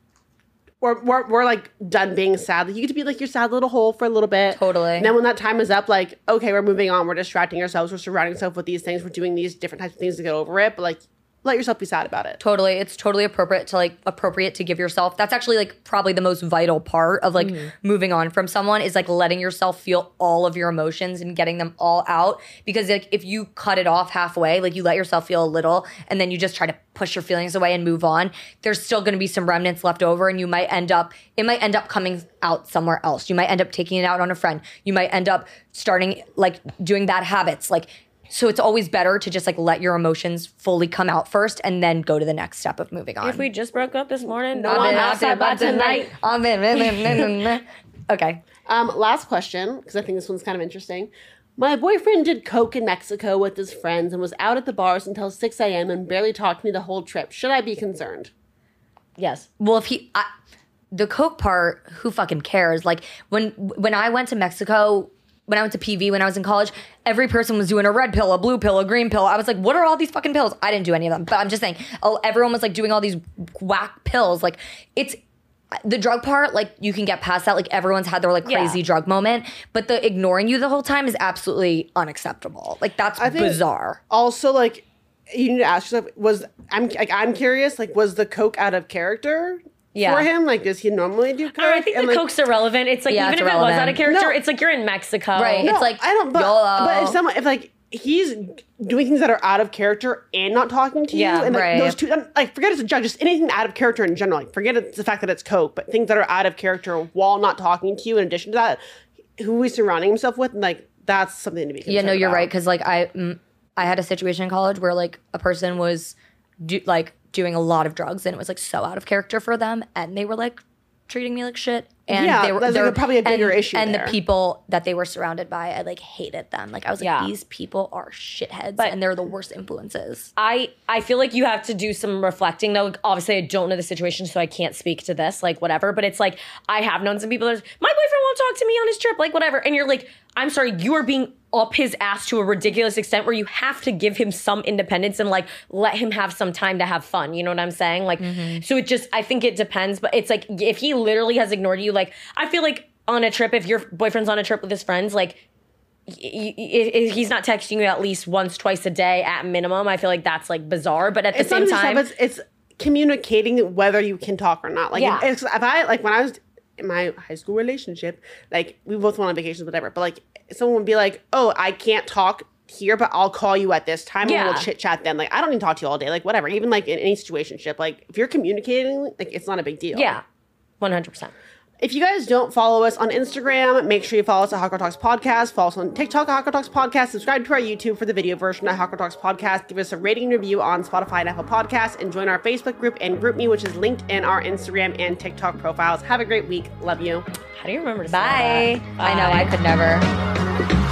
we're, we're, we're like done being sad. Like you get to be like your sad little hole for a little bit. Totally. And then when that time is up, like, okay, we're moving on. We're distracting ourselves. We're surrounding ourselves with these things. We're doing these different types of things to get over it. But like, let yourself be sad about it. Totally. It's totally appropriate to like appropriate to give yourself. That's actually like probably the most vital part of like Mm-hmm. moving on from someone is like letting yourself feel all of your emotions and getting them all out because like if you cut it off halfway, like you let yourself feel a little and then you just try to push your feelings away and move on, there's still going to be some remnants left over and you might end up it might end up coming out somewhere else. You might end up taking it out on a friend. You might end up starting like doing bad habits. Like so it's always better to just like let your emotions fully come out first and then go to the next step of moving on. If we just broke up this morning, no I'm outside by tonight. Been- okay. Um, last question, because I think this one's kind of interesting. My boyfriend did coke in Mexico with his friends and was out at the bars until 6 a.m. and barely talked to me the whole trip. Should I be concerned? Yes. Well, if he, I, the coke part, who fucking cares? Like when when I went to Mexico, when I went to PV when I was in college, every person was doing a red pill, a blue pill, a green pill. I was like, what are all these fucking pills? I didn't do any of them, but I'm just saying, oh, everyone was like doing all these whack pills. Like it's. The drug part, like you can get past that. Like everyone's had their like Yeah. crazy drug moment, but the ignoring you the whole time is absolutely unacceptable. Like that's think- bizarre. Also, like, you need to ask yourself: Was I'm like I'm curious? Like, was the coke out of character Yeah. for him? Like, does he normally do coke? Or I think And, the like, coke's irrelevant. It's like Yeah, even it's if it was out irrelevant. of character, No. it's like you're in Mexico. Right. No, It's like, I don't. But, YOLO. but if someone, if like he's doing things that are out of character and not talking to Yeah, you, and like right. those two, like forget it's a judge, just anything out of character in general. Like forget it's the fact that it's coke, but things that are out of character while not talking to you. In addition to that, who he's surrounding himself with, like that's something to be. Yeah, no, you're about. right. Because like I, mm, I had a situation in college where like a person was, do, like doing a lot of drugs and it was like so out of character for them, and they were like treating me like shit. And Yeah, they were they're- probably a bigger and, issue And there. the people that they were surrounded by, I like hated them. Like I was like, Yeah. these people are shitheads, But- and they're the worst influences. I I feel like you have to do some reflecting though. Obviously, I don't know the situation, so I can't speak to this. Like whatever, but it's like I have known some people. That are, my boyfriend won't talk to me on his trip, like whatever, and you're like, I'm sorry, you are being up his ass to a ridiculous extent where you have to give him some independence and like let him have some time to have fun. You know what I'm saying? Like, mm-hmm. so it just I think it depends, but it's like if he literally has ignored you, like I feel like on a trip, if your boyfriend's on a trip with his friends, like he's not texting you at least once, twice a day at minimum. I feel like that's like bizarre. But at the it's same time, it's, it's communicating whether you can talk or not. Like Yeah. if, if I like when I was in my high school relationship, like we both went on vacations, whatever. But like someone would be like, "Oh, I can't talk." Here, but I'll call you at this time Yeah. and we'll chit chat then. Like, I don't need to talk to you all day. Like, whatever. Even like in any situationship, like if you're communicating, like it's not a big deal. yeah, one hundred percent. If you guys don't follow us on Instagram, make sure you follow us at Hot Girl Talks Podcast. Follow us on TikTok at Hot Girl Talks Podcast. Subscribe to our YouTube for the video version at Hot Girl Talks Podcast. Give us a rating and review on Spotify and Apple Podcasts. And join our Facebook group and GroupMe, which is linked in our Instagram and TikTok profiles. Have a great week. Love you. How do you remember to say Bye. I know I could never.